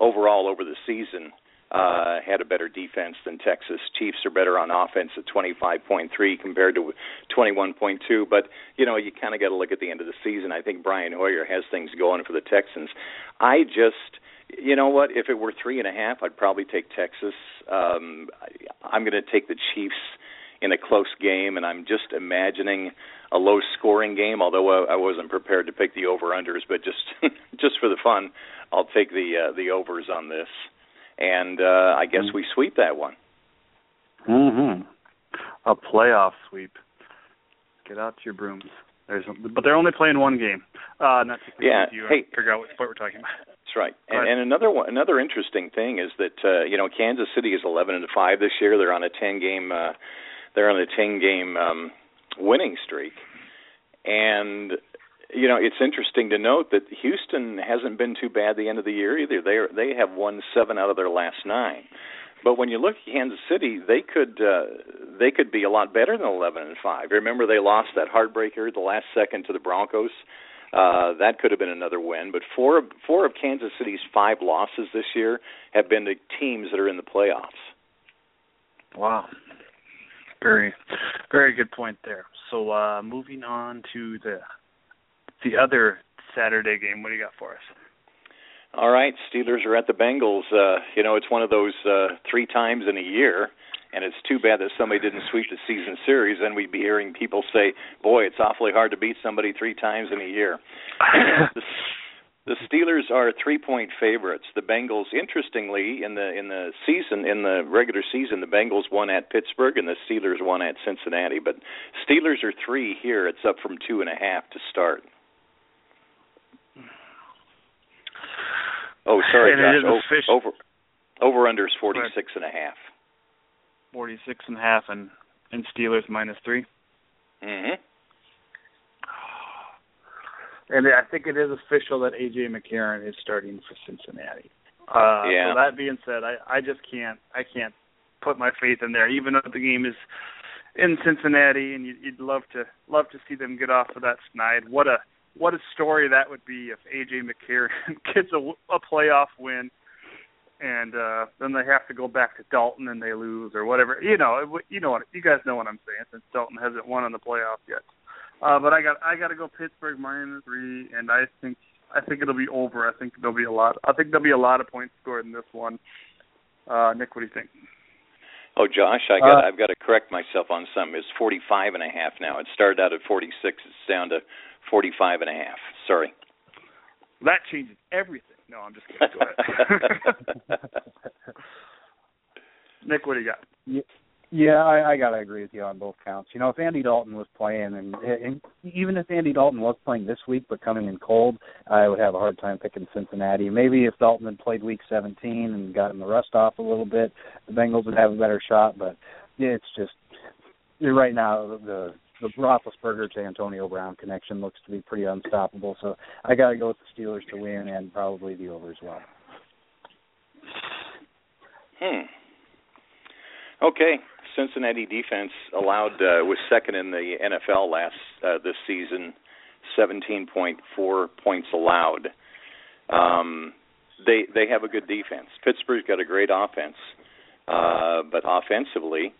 overall over the season uh had a better defense than Texas. Chiefs are better on offense at 25.3 compared to 21.2, but you know, you kind of got to look at the end of the season. I think Brian Hoyer has things going for the Texans. I just you know what? If it were three and a half, I'd probably take Texas. Um, I'm going to take the Chiefs in a close game, and I'm just imagining a low scoring game. Although I, I wasn't prepared to pick the over unders, but just just for the fun, I'll take the uh, the overs on this, and uh, I guess we sweep that one. Mm-hmm. A playoff sweep. Get out your brooms. There's, but they're only playing one game. Uh, not to yeah. you hey, figure out what sport we're talking about. That's right. And, and another one, another interesting thing is that uh, you know Kansas City is 11 and 5 this year. They're on a 10 game. Uh, they're on a 10 game um, winning streak. And you know, it's interesting to note that Houston hasn't been too bad the end of the year either. They are, they have won 7 out of their last 9. But when you look at Kansas City, they could uh, they could be a lot better than 11 and 5. Remember they lost that heartbreaker the last second to the Broncos. Uh, that could have been another win, but four of, four of Kansas City's five losses this year have been to teams that are in the playoffs. Wow. Very, very good point there. So uh, moving on to the the other Saturday game. What do you got for us? All right, Steelers are at the Bengals. Uh, you know, it's one of those uh, three times in a year, and it's too bad that somebody didn't sweep the season series. Then we'd be hearing people say, "Boy, it's awfully hard to beat somebody three times in a year." the, Steelers are three-point favorites. The Bengals, interestingly, in the in the season in the regular season, the Bengals won at Pittsburgh and the Steelers won at Cincinnati. But Steelers are three here. It's up from two and a half to start. Oh, sorry, and Josh. Over over under is forty six and a half. Forty six and a half, and and Steelers minus three. Mm-hmm. And I think it is official that AJ McCarron is starting for Cincinnati. Uh, yeah. So that being said, I I just can't I can't put my faith in there, even though the game is in Cincinnati, and you'd, love to love to see them get off of that snide. What a what a story that would be if AJ McCarron gets a, a playoff win, and uh then they have to go back to Dalton and they lose or whatever. You know, you know what you guys know what I'm saying since Dalton hasn't won in the playoffs yet. Uh, but I got I got to go Pittsburgh minus three, and I think I think it'll be over. I think there'll be a lot. I think there'll be a lot of points scored in this one. Uh, Nick, what do you think? Oh, Josh, I got uh, I've got to correct myself on something. It's forty five and a half now. It started out at forty six. It's down to forty five and a half. Sorry. That changes everything. No, I'm just kidding. Go ahead. Nick, what do you got? Yeah. Yeah, I, I gotta agree with you on both counts. You know, if Andy Dalton was playing, and, and even if Andy Dalton was playing this week but coming in cold, I would have a hard time picking Cincinnati. Maybe if Dalton had played Week 17 and gotten the rust off a little bit, the Bengals would have a better shot. But it's just right now the the Roethlisberger to Antonio Brown connection looks to be pretty unstoppable. So I gotta go with the Steelers to win and probably the over as well. Hmm. Okay, Cincinnati defense allowed uh, was second in the NFL last uh, this season, 17.4 points allowed. Um, they they have a good defense. Pittsburgh's got a great offense, uh, but offensively,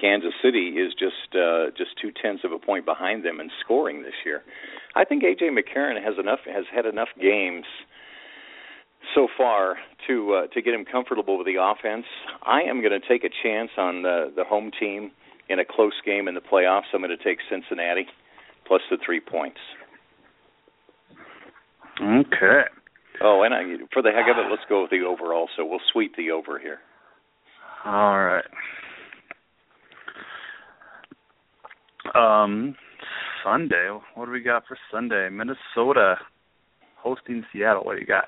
Kansas City is just uh, just two tenths of a point behind them in scoring this year. I think AJ McCarron has enough has had enough games so far to uh, to get him comfortable with the offense. I am going to take a chance on the the home team in a close game in the playoffs. I'm going to take Cincinnati plus the three points. Okay. Oh, and I, for the heck of it, let's go with the over also. We'll sweep the over here. All right. Um, Sunday. What do we got for Sunday? Minnesota hosting Seattle. What do you got?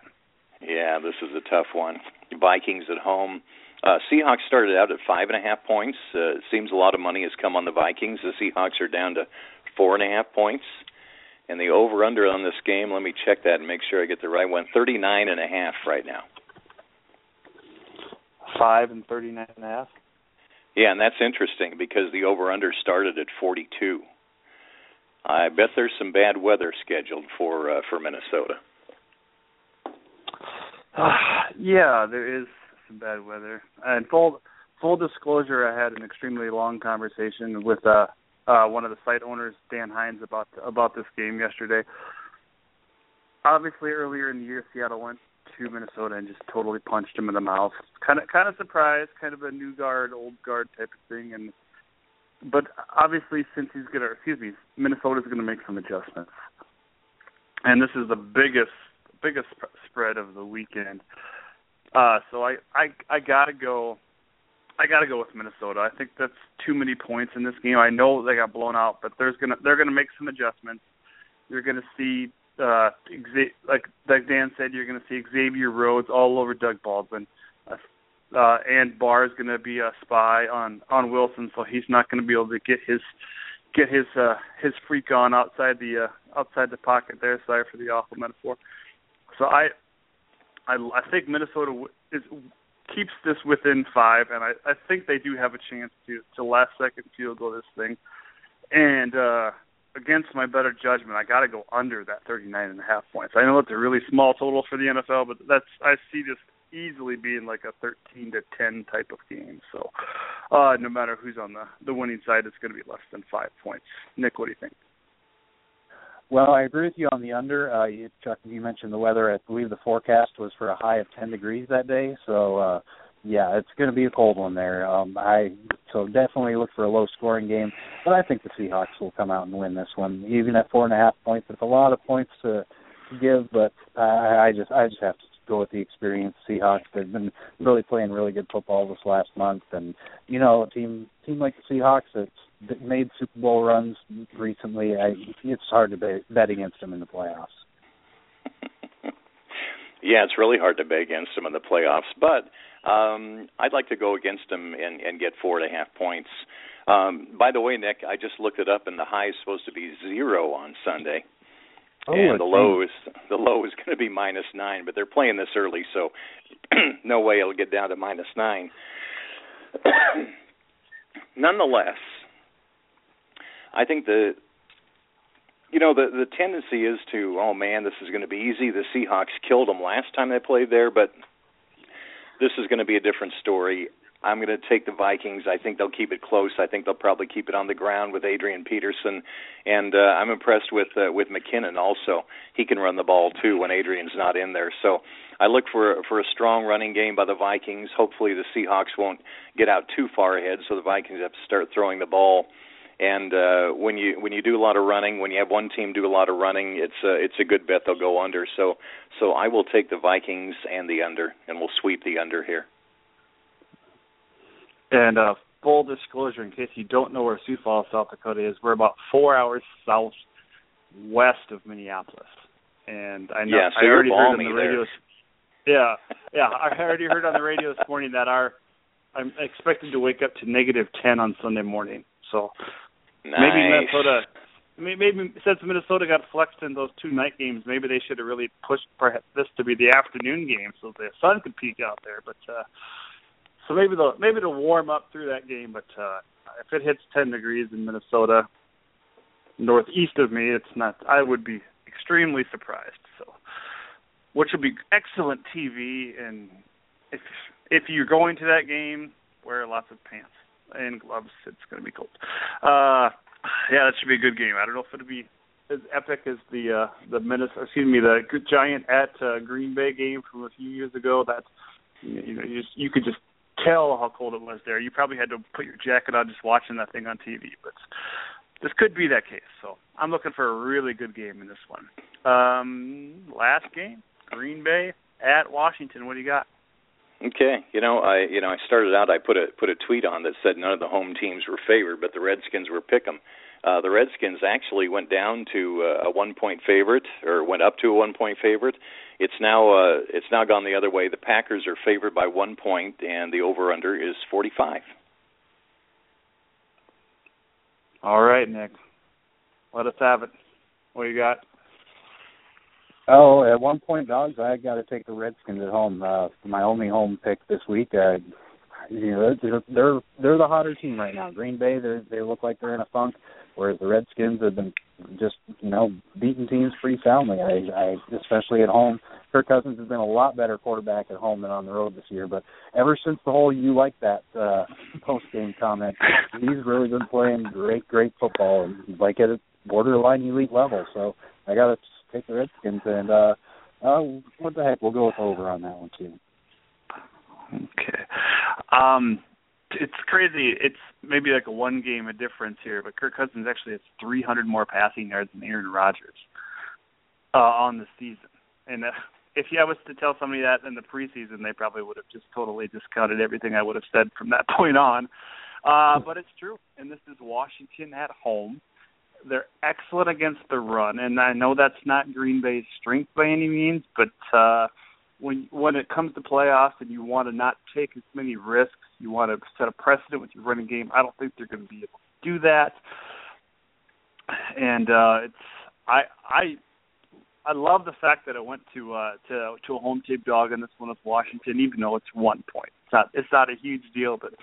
Yeah, this is a tough one. Vikings at home. Uh, Seahawks started out at five and a half points. Uh, it seems a lot of money has come on the Vikings. The Seahawks are down to four and a half points. And the over under on this game, let me check that and make sure I get the right one. Thirty nine and a half right now. Five and thirty nine and a half. Yeah, and that's interesting because the over under started at forty two. I bet there's some bad weather scheduled for uh, for Minnesota. Uh, yeah, there is some bad weather. And full full disclosure, I had an extremely long conversation with uh uh, one of the site owners, Dan Hines, about about this game yesterday. Obviously, earlier in the year, Seattle went to Minnesota and just totally punched him in the mouth. Kind of, kind of surprised, kind of a new guard, old guard type of thing. And but obviously, since he's gonna, excuse me, Minnesota's going to make some adjustments. And this is the biggest, biggest spread of the weekend. Uh, so I, I, I gotta go I got to go with Minnesota. I think that's too many points in this game. I know they got blown out, but there's gonna they're gonna make some adjustments. You're gonna see uh like like Dan said, you're gonna see Xavier Rhodes all over Doug Baldwin. Uh, uh and Barr is gonna be a spy on on Wilson, so he's not gonna be able to get his get his uh his freak on outside the uh outside the pocket there. Sorry for the awful metaphor. So I I I think Minnesota is keeps this within five, and I, I think they do have a chance to to last second field goal this thing. And uh against my better judgment, I got to go under that thirty nine and a half points. I know it's a really small total for the NFL, but that's I see this easily being like a 13 to 10 type of game. So, uh no matter who's on the the winning side, it's going to be less than 5 points. Nick, what do you think? Well, I agree with you on the under. Uh, you, Chuck, you mentioned the weather. I believe the forecast was for a high of 10 degrees that day. So, uh, yeah, it's going to be a cold one there. Um, I so definitely look for a low scoring game, but I think the Seahawks will come out and win this one, even at four and a half points. It's a lot of points to, to give, but I, I just I just have to go with the experienced Seahawks. They've been really playing really good football this last month, and you know, a team team like the Seahawks that's made Super Bowl runs recently. I, it's hard to bet, bet against them in the playoffs. yeah, it's really hard to bet against them in the playoffs, but um, I'd like to go against them and, and get four and a half points. Um, by the way, Nick, I just looked it up, and the high is supposed to be zero on Sunday. Oh, and the low is the low is going to be minus nine, but they're playing this early, so no way it'll get down to minus nine. Nonetheless, I think the you know the the tendency is to oh man this is going to be easy. The Seahawks killed them last time they played there, but this is going to be a different story. I'm going to take the Vikings. I think they'll keep it close. I think they'll probably keep it on the ground with Adrian Peterson, and uh, I'm impressed with uh, with McKinnon also. He can run the ball too when Adrian's not in there. So I look for for a strong running game by the Vikings. Hopefully the Seahawks won't get out too far ahead, so the Vikings have to start throwing the ball. And uh, when you when you do a lot of running, when you have one team do a lot of running, it's a it's a good bet they'll go under. So so I will take the Vikings and the under, and we'll sweep the under here. And uh, full disclosure, in case you don't know where Sioux Falls, South Dakota is, we're about four hours south west of Minneapolis. And I know yeah, so I already heard on the radio. Yeah, yeah, I already heard on the radio this morning that our I'm expected to wake up to negative ten on Sunday morning. So nice. maybe Minnesota, maybe since Minnesota got flexed in those two night games, maybe they should have really pushed for this to be the afternoon game so the sun could peek out there. But uh so maybe they'll maybe they'll warm up through that game. But uh if it hits ten degrees in Minnesota, northeast of me, it's not. I would be extremely surprised. So which will be excellent TV. And if if you're going to that game, wear lots of pants and gloves. It's going to be cold. Uh, yeah, that should be a good game. I don't know if it'll be as epic as the uh, the Minnesota, excuse me, the Giant at uh, Green Bay game from a few years ago. That's you know you just you could just tell how cold it was there. You probably had to put your jacket on just watching that thing on TV. But this could be that case. So I'm looking for a really good game in this one. Um, last game, Green Bay at Washington. What do you got? Okay, you know, I you know I started out. I put a put a tweet on that said none of the home teams were favored, but the Redskins were pick 'em. Uh, the Redskins actually went down to uh, a one point favorite, or went up to a one point favorite. It's now uh, it's now gone the other way. The Packers are favored by one point, and the over under is forty five. All right, Nick. Let us have it. What you got? Oh, at one point, dogs, I got to take the Redskins at home. Uh, my only home pick this week. Uh, you know, they're they're the hotter team right now. Green Bay, they they look like they're in a funk, whereas the Redskins have been just you know beating teams pretty soundly. I, I especially at home. Kirk Cousins has been a lot better quarterback at home than on the road this year. But ever since the whole "you like that" uh, post game comment, he's really been playing great, great football, and like at a borderline elite level. So I got to take the Redskins, and uh, uh, what the heck, we'll go with over on that one too. Okay. Um, it's crazy. It's maybe like a one game of difference here, but Kirk Cousins actually has 300 more passing yards than Aaron Rodgers uh, on the season. And uh, if I was to tell somebody that in the preseason, they probably would have just totally discounted everything I would have said from that point on. Uh, but it's true, and this is Washington at home. They're excellent against the run, and I know that's not Green Bay's strength by any means, but uh, when when it comes to playoffs and you want to not take as many risks, you want to set a precedent with your running game. I don't think they're going to be able to do that. And uh, it's I I I love the fact that it went to uh, to to a home tape dog in this one with Washington, even though it's one point. It's not it's not a huge deal, but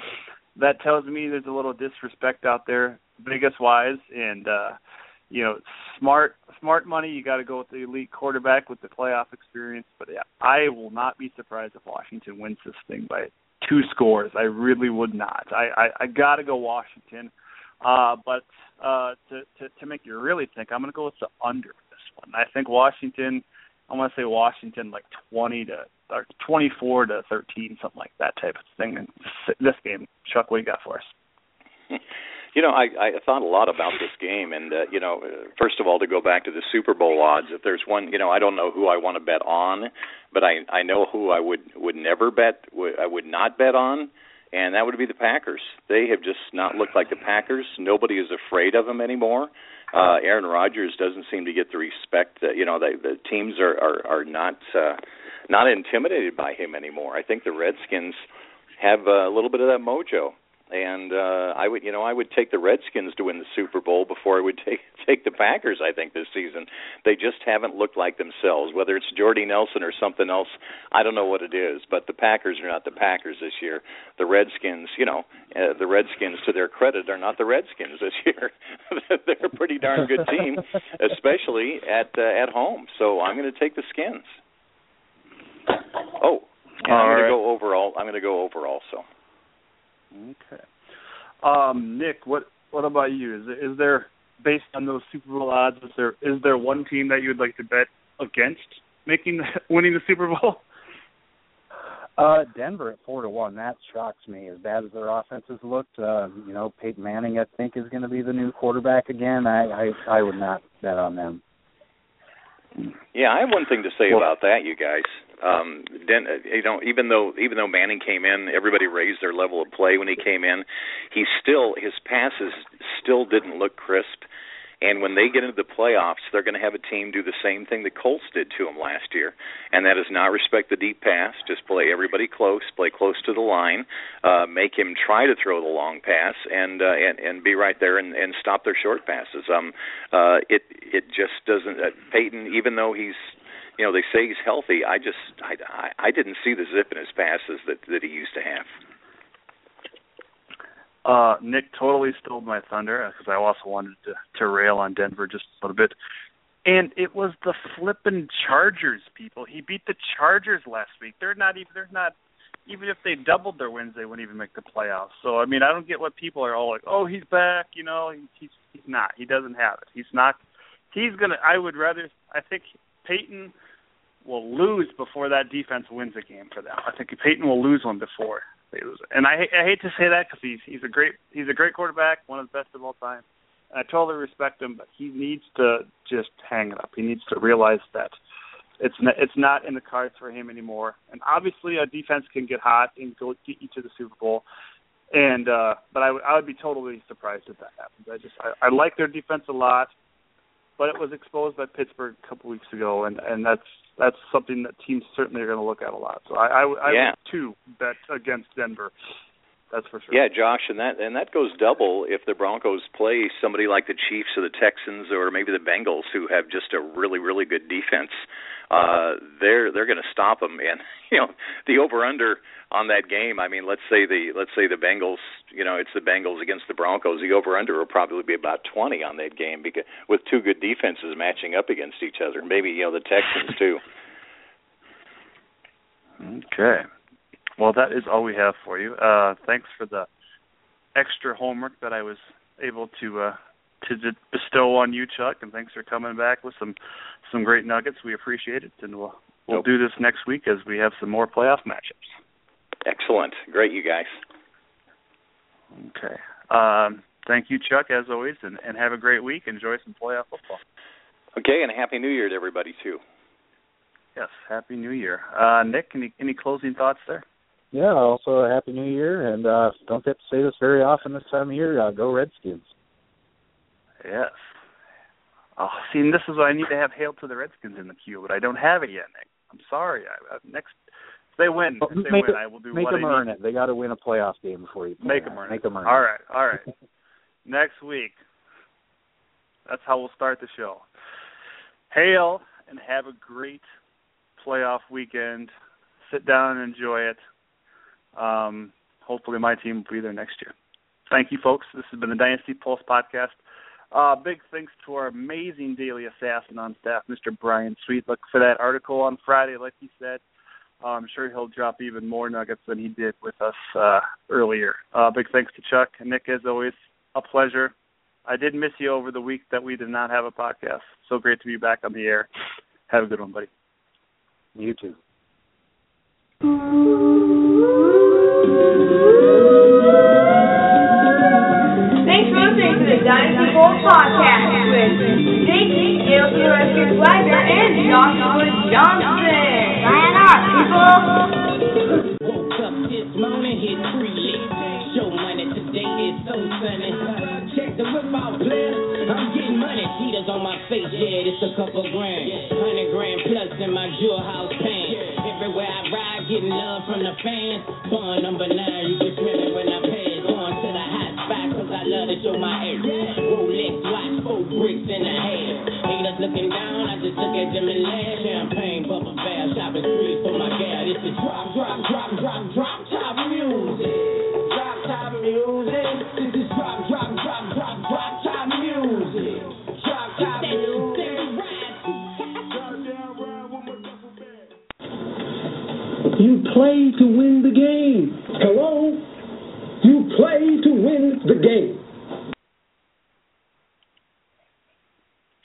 that tells me there's a little disrespect out there, Vegas wise, and uh, you know, smart smart money. You got to go with the elite quarterback with the playoff experience. But yeah, I will not be surprised if Washington wins this thing by two scores. I really would not. I I, I got to go Washington. Uh, but uh, to, to to make you really think, I'm going to go with the under this one. I think Washington. I want to say Washington like 20 to or 24 to 13, something like that type of thing. In this game, Chuck, what do you got for us? You know, I I thought a lot about this game, and uh, you know, first of all, to go back to the Super Bowl odds, if there's one, you know, I don't know who I want to bet on, but I I know who I would would never bet, I would not bet on, and that would be the Packers. They have just not looked like the Packers. Nobody is afraid of them anymore. Uh, Aaron Rodgers doesn't seem to get the respect that you know the, the teams are are are not uh, not intimidated by him anymore. I think the Redskins have a little bit of that mojo and uh, I would, you know, I would take the Redskins to win the Super Bowl before I would take take the Packers. I think this season they just haven't looked like themselves. Whether it's Jordy Nelson or something else, I don't know what it is. But the Packers are not the Packers this year. The Redskins, you know, uh, the Redskins, to their credit, are not the Redskins this year. They're a pretty darn good team, especially at uh, at home. So I'm going to take the Skins. Oh, and I'm going to go overall. I'm going to go over also. Okay. Um, Nick, what what about you? Is is there based on those Super Bowl odds? Is there is there one team that you would like to bet against making winning the Super Bowl? Uh, Denver at four to one. That shocks me. As bad as their offense has looked, uh, you know, Peyton Manning, I think, is going to be the new quarterback again. I, I I would not bet on them. Yeah, I have one thing to say well, about that, you guys. Um, Den, you know, even though even though Manning came in, everybody raised their level of play when he came in. He still his passes still didn't look crisp. And when they get into the playoffs, they're going to have a team do the same thing the Colts did to them last year, and that is not respect the deep pass. Just play everybody close, play close to the line, uh, make him try to throw the long pass, and uh, and and be right there and, and stop their short passes. Um, uh, it it just doesn't. Uh, Peyton, even though he's you know they say he's healthy, I just I I, I didn't see the zip in his passes that that he used to have. Uh, Nick totally stole my thunder because I also wanted to, to rail on Denver just a little bit. And it was the flippin' Chargers, people. He beat the Chargers last week. They're not even. They're not. Even if they doubled their wins, they wouldn't even make the playoffs. So I mean, I don't get what people are all like. Oh, he's back. You know, he's he's not. He doesn't have it. He's not he's gonna. I would rather. I think Peyton will lose before that defense wins a game for them. I think Peyton will lose one before they lose it. And I, I hate to say that because he's he's a great he's a great quarterback, one of the best of all time. And I totally respect him, but he needs to just hang it up. He needs to realize that it's not, it's not in the cards for him anymore. And obviously, a defense can get hot and go get you to the Super Bowl. And uh, but I, w- I would be totally surprised if that happens. I just I, I like their defense a lot, but it was exposed by Pittsburgh a couple weeks ago, and and that's that's something that teams certainly are going to look at a lot. So I, I, I yeah. would too bet against Denver. That's for sure. Yeah, Josh, and that and that goes double if the Broncos play somebody like the Chiefs or the Texans or maybe the Bengals who have just a really really good defense. Uh, they're they're going to stop them, and you know the over under on that game. I mean, let's say the let's say the Bengals, you know, it's the Bengals against the Broncos. The over under will probably be about 20 on that game because with two good defenses matching up against each other. Maybe you know the Texans too. Okay. Well, that is all we have for you. Uh, thanks for the extra homework that I was able to uh, to bestow on you, Chuck, and thanks for coming back with some some great nuggets. We appreciate it, and we'll we'll Nope. do this next week as we have some more playoff matchups. Excellent, great, you guys. Okay. Um, thank you, Chuck, as always, and, and have a great week. Enjoy some playoff football. Okay, and a happy New Year to everybody too. Yes, Happy New Year. Uh, Nick, any any closing thoughts there? Yeah, also a happy new year, and uh don't get to say this very often this time of year. Uh, go Redskins. Yes. Oh, see, and this is why I need to have "Hail to the Redskins" in the queue, but I don't have it yet, Nick. I'm sorry. I, I, next, if they win, if they make win, it- I will do Make what them I earn need. it. They got to win a playoff game before you play. Make them earn Make it. them earn All it. right, all right. Next week, that's how we'll start the show. Hail and have a great playoff weekend. Sit down and enjoy it. Um, hopefully, my team will be there next year. Thank you, folks. This has been the Dynasty Pulse podcast. Uh, big thanks to our amazing daily assassin on staff, Mr. Brian Sweet. Look for that article on Friday, like he said. Uh, I'm sure he'll drop even more nuggets than he did with us uh, earlier. Uh, big thanks to Chuck and Nick, as always. A pleasure. I did miss you over the week that we did not have a podcast. So great to be back on the air. Have a good one, buddy. You too. With Swagger, and Johnson. People. Woke up this morning, hit three. Show money today is so sunny. Check the out, player. I'm getting money. On my face, yeah, it's a couple grand. Hundred grand plus in my jewel house pants. Everywhere I ride, getting love from the fans. Number nine, you when I to the hot I love to show my ass. Rolex watch, four bricks in a half. Haters looking down, I just look at them and laugh. Champagne, bubble bath, shopping streets for my gal. This is drop, drop, drop, drop, drop top music. Drop top music. This is drop, drop, drop, drop, drop top music. Drop top music. You play to win the game. Hello? You play to win the game.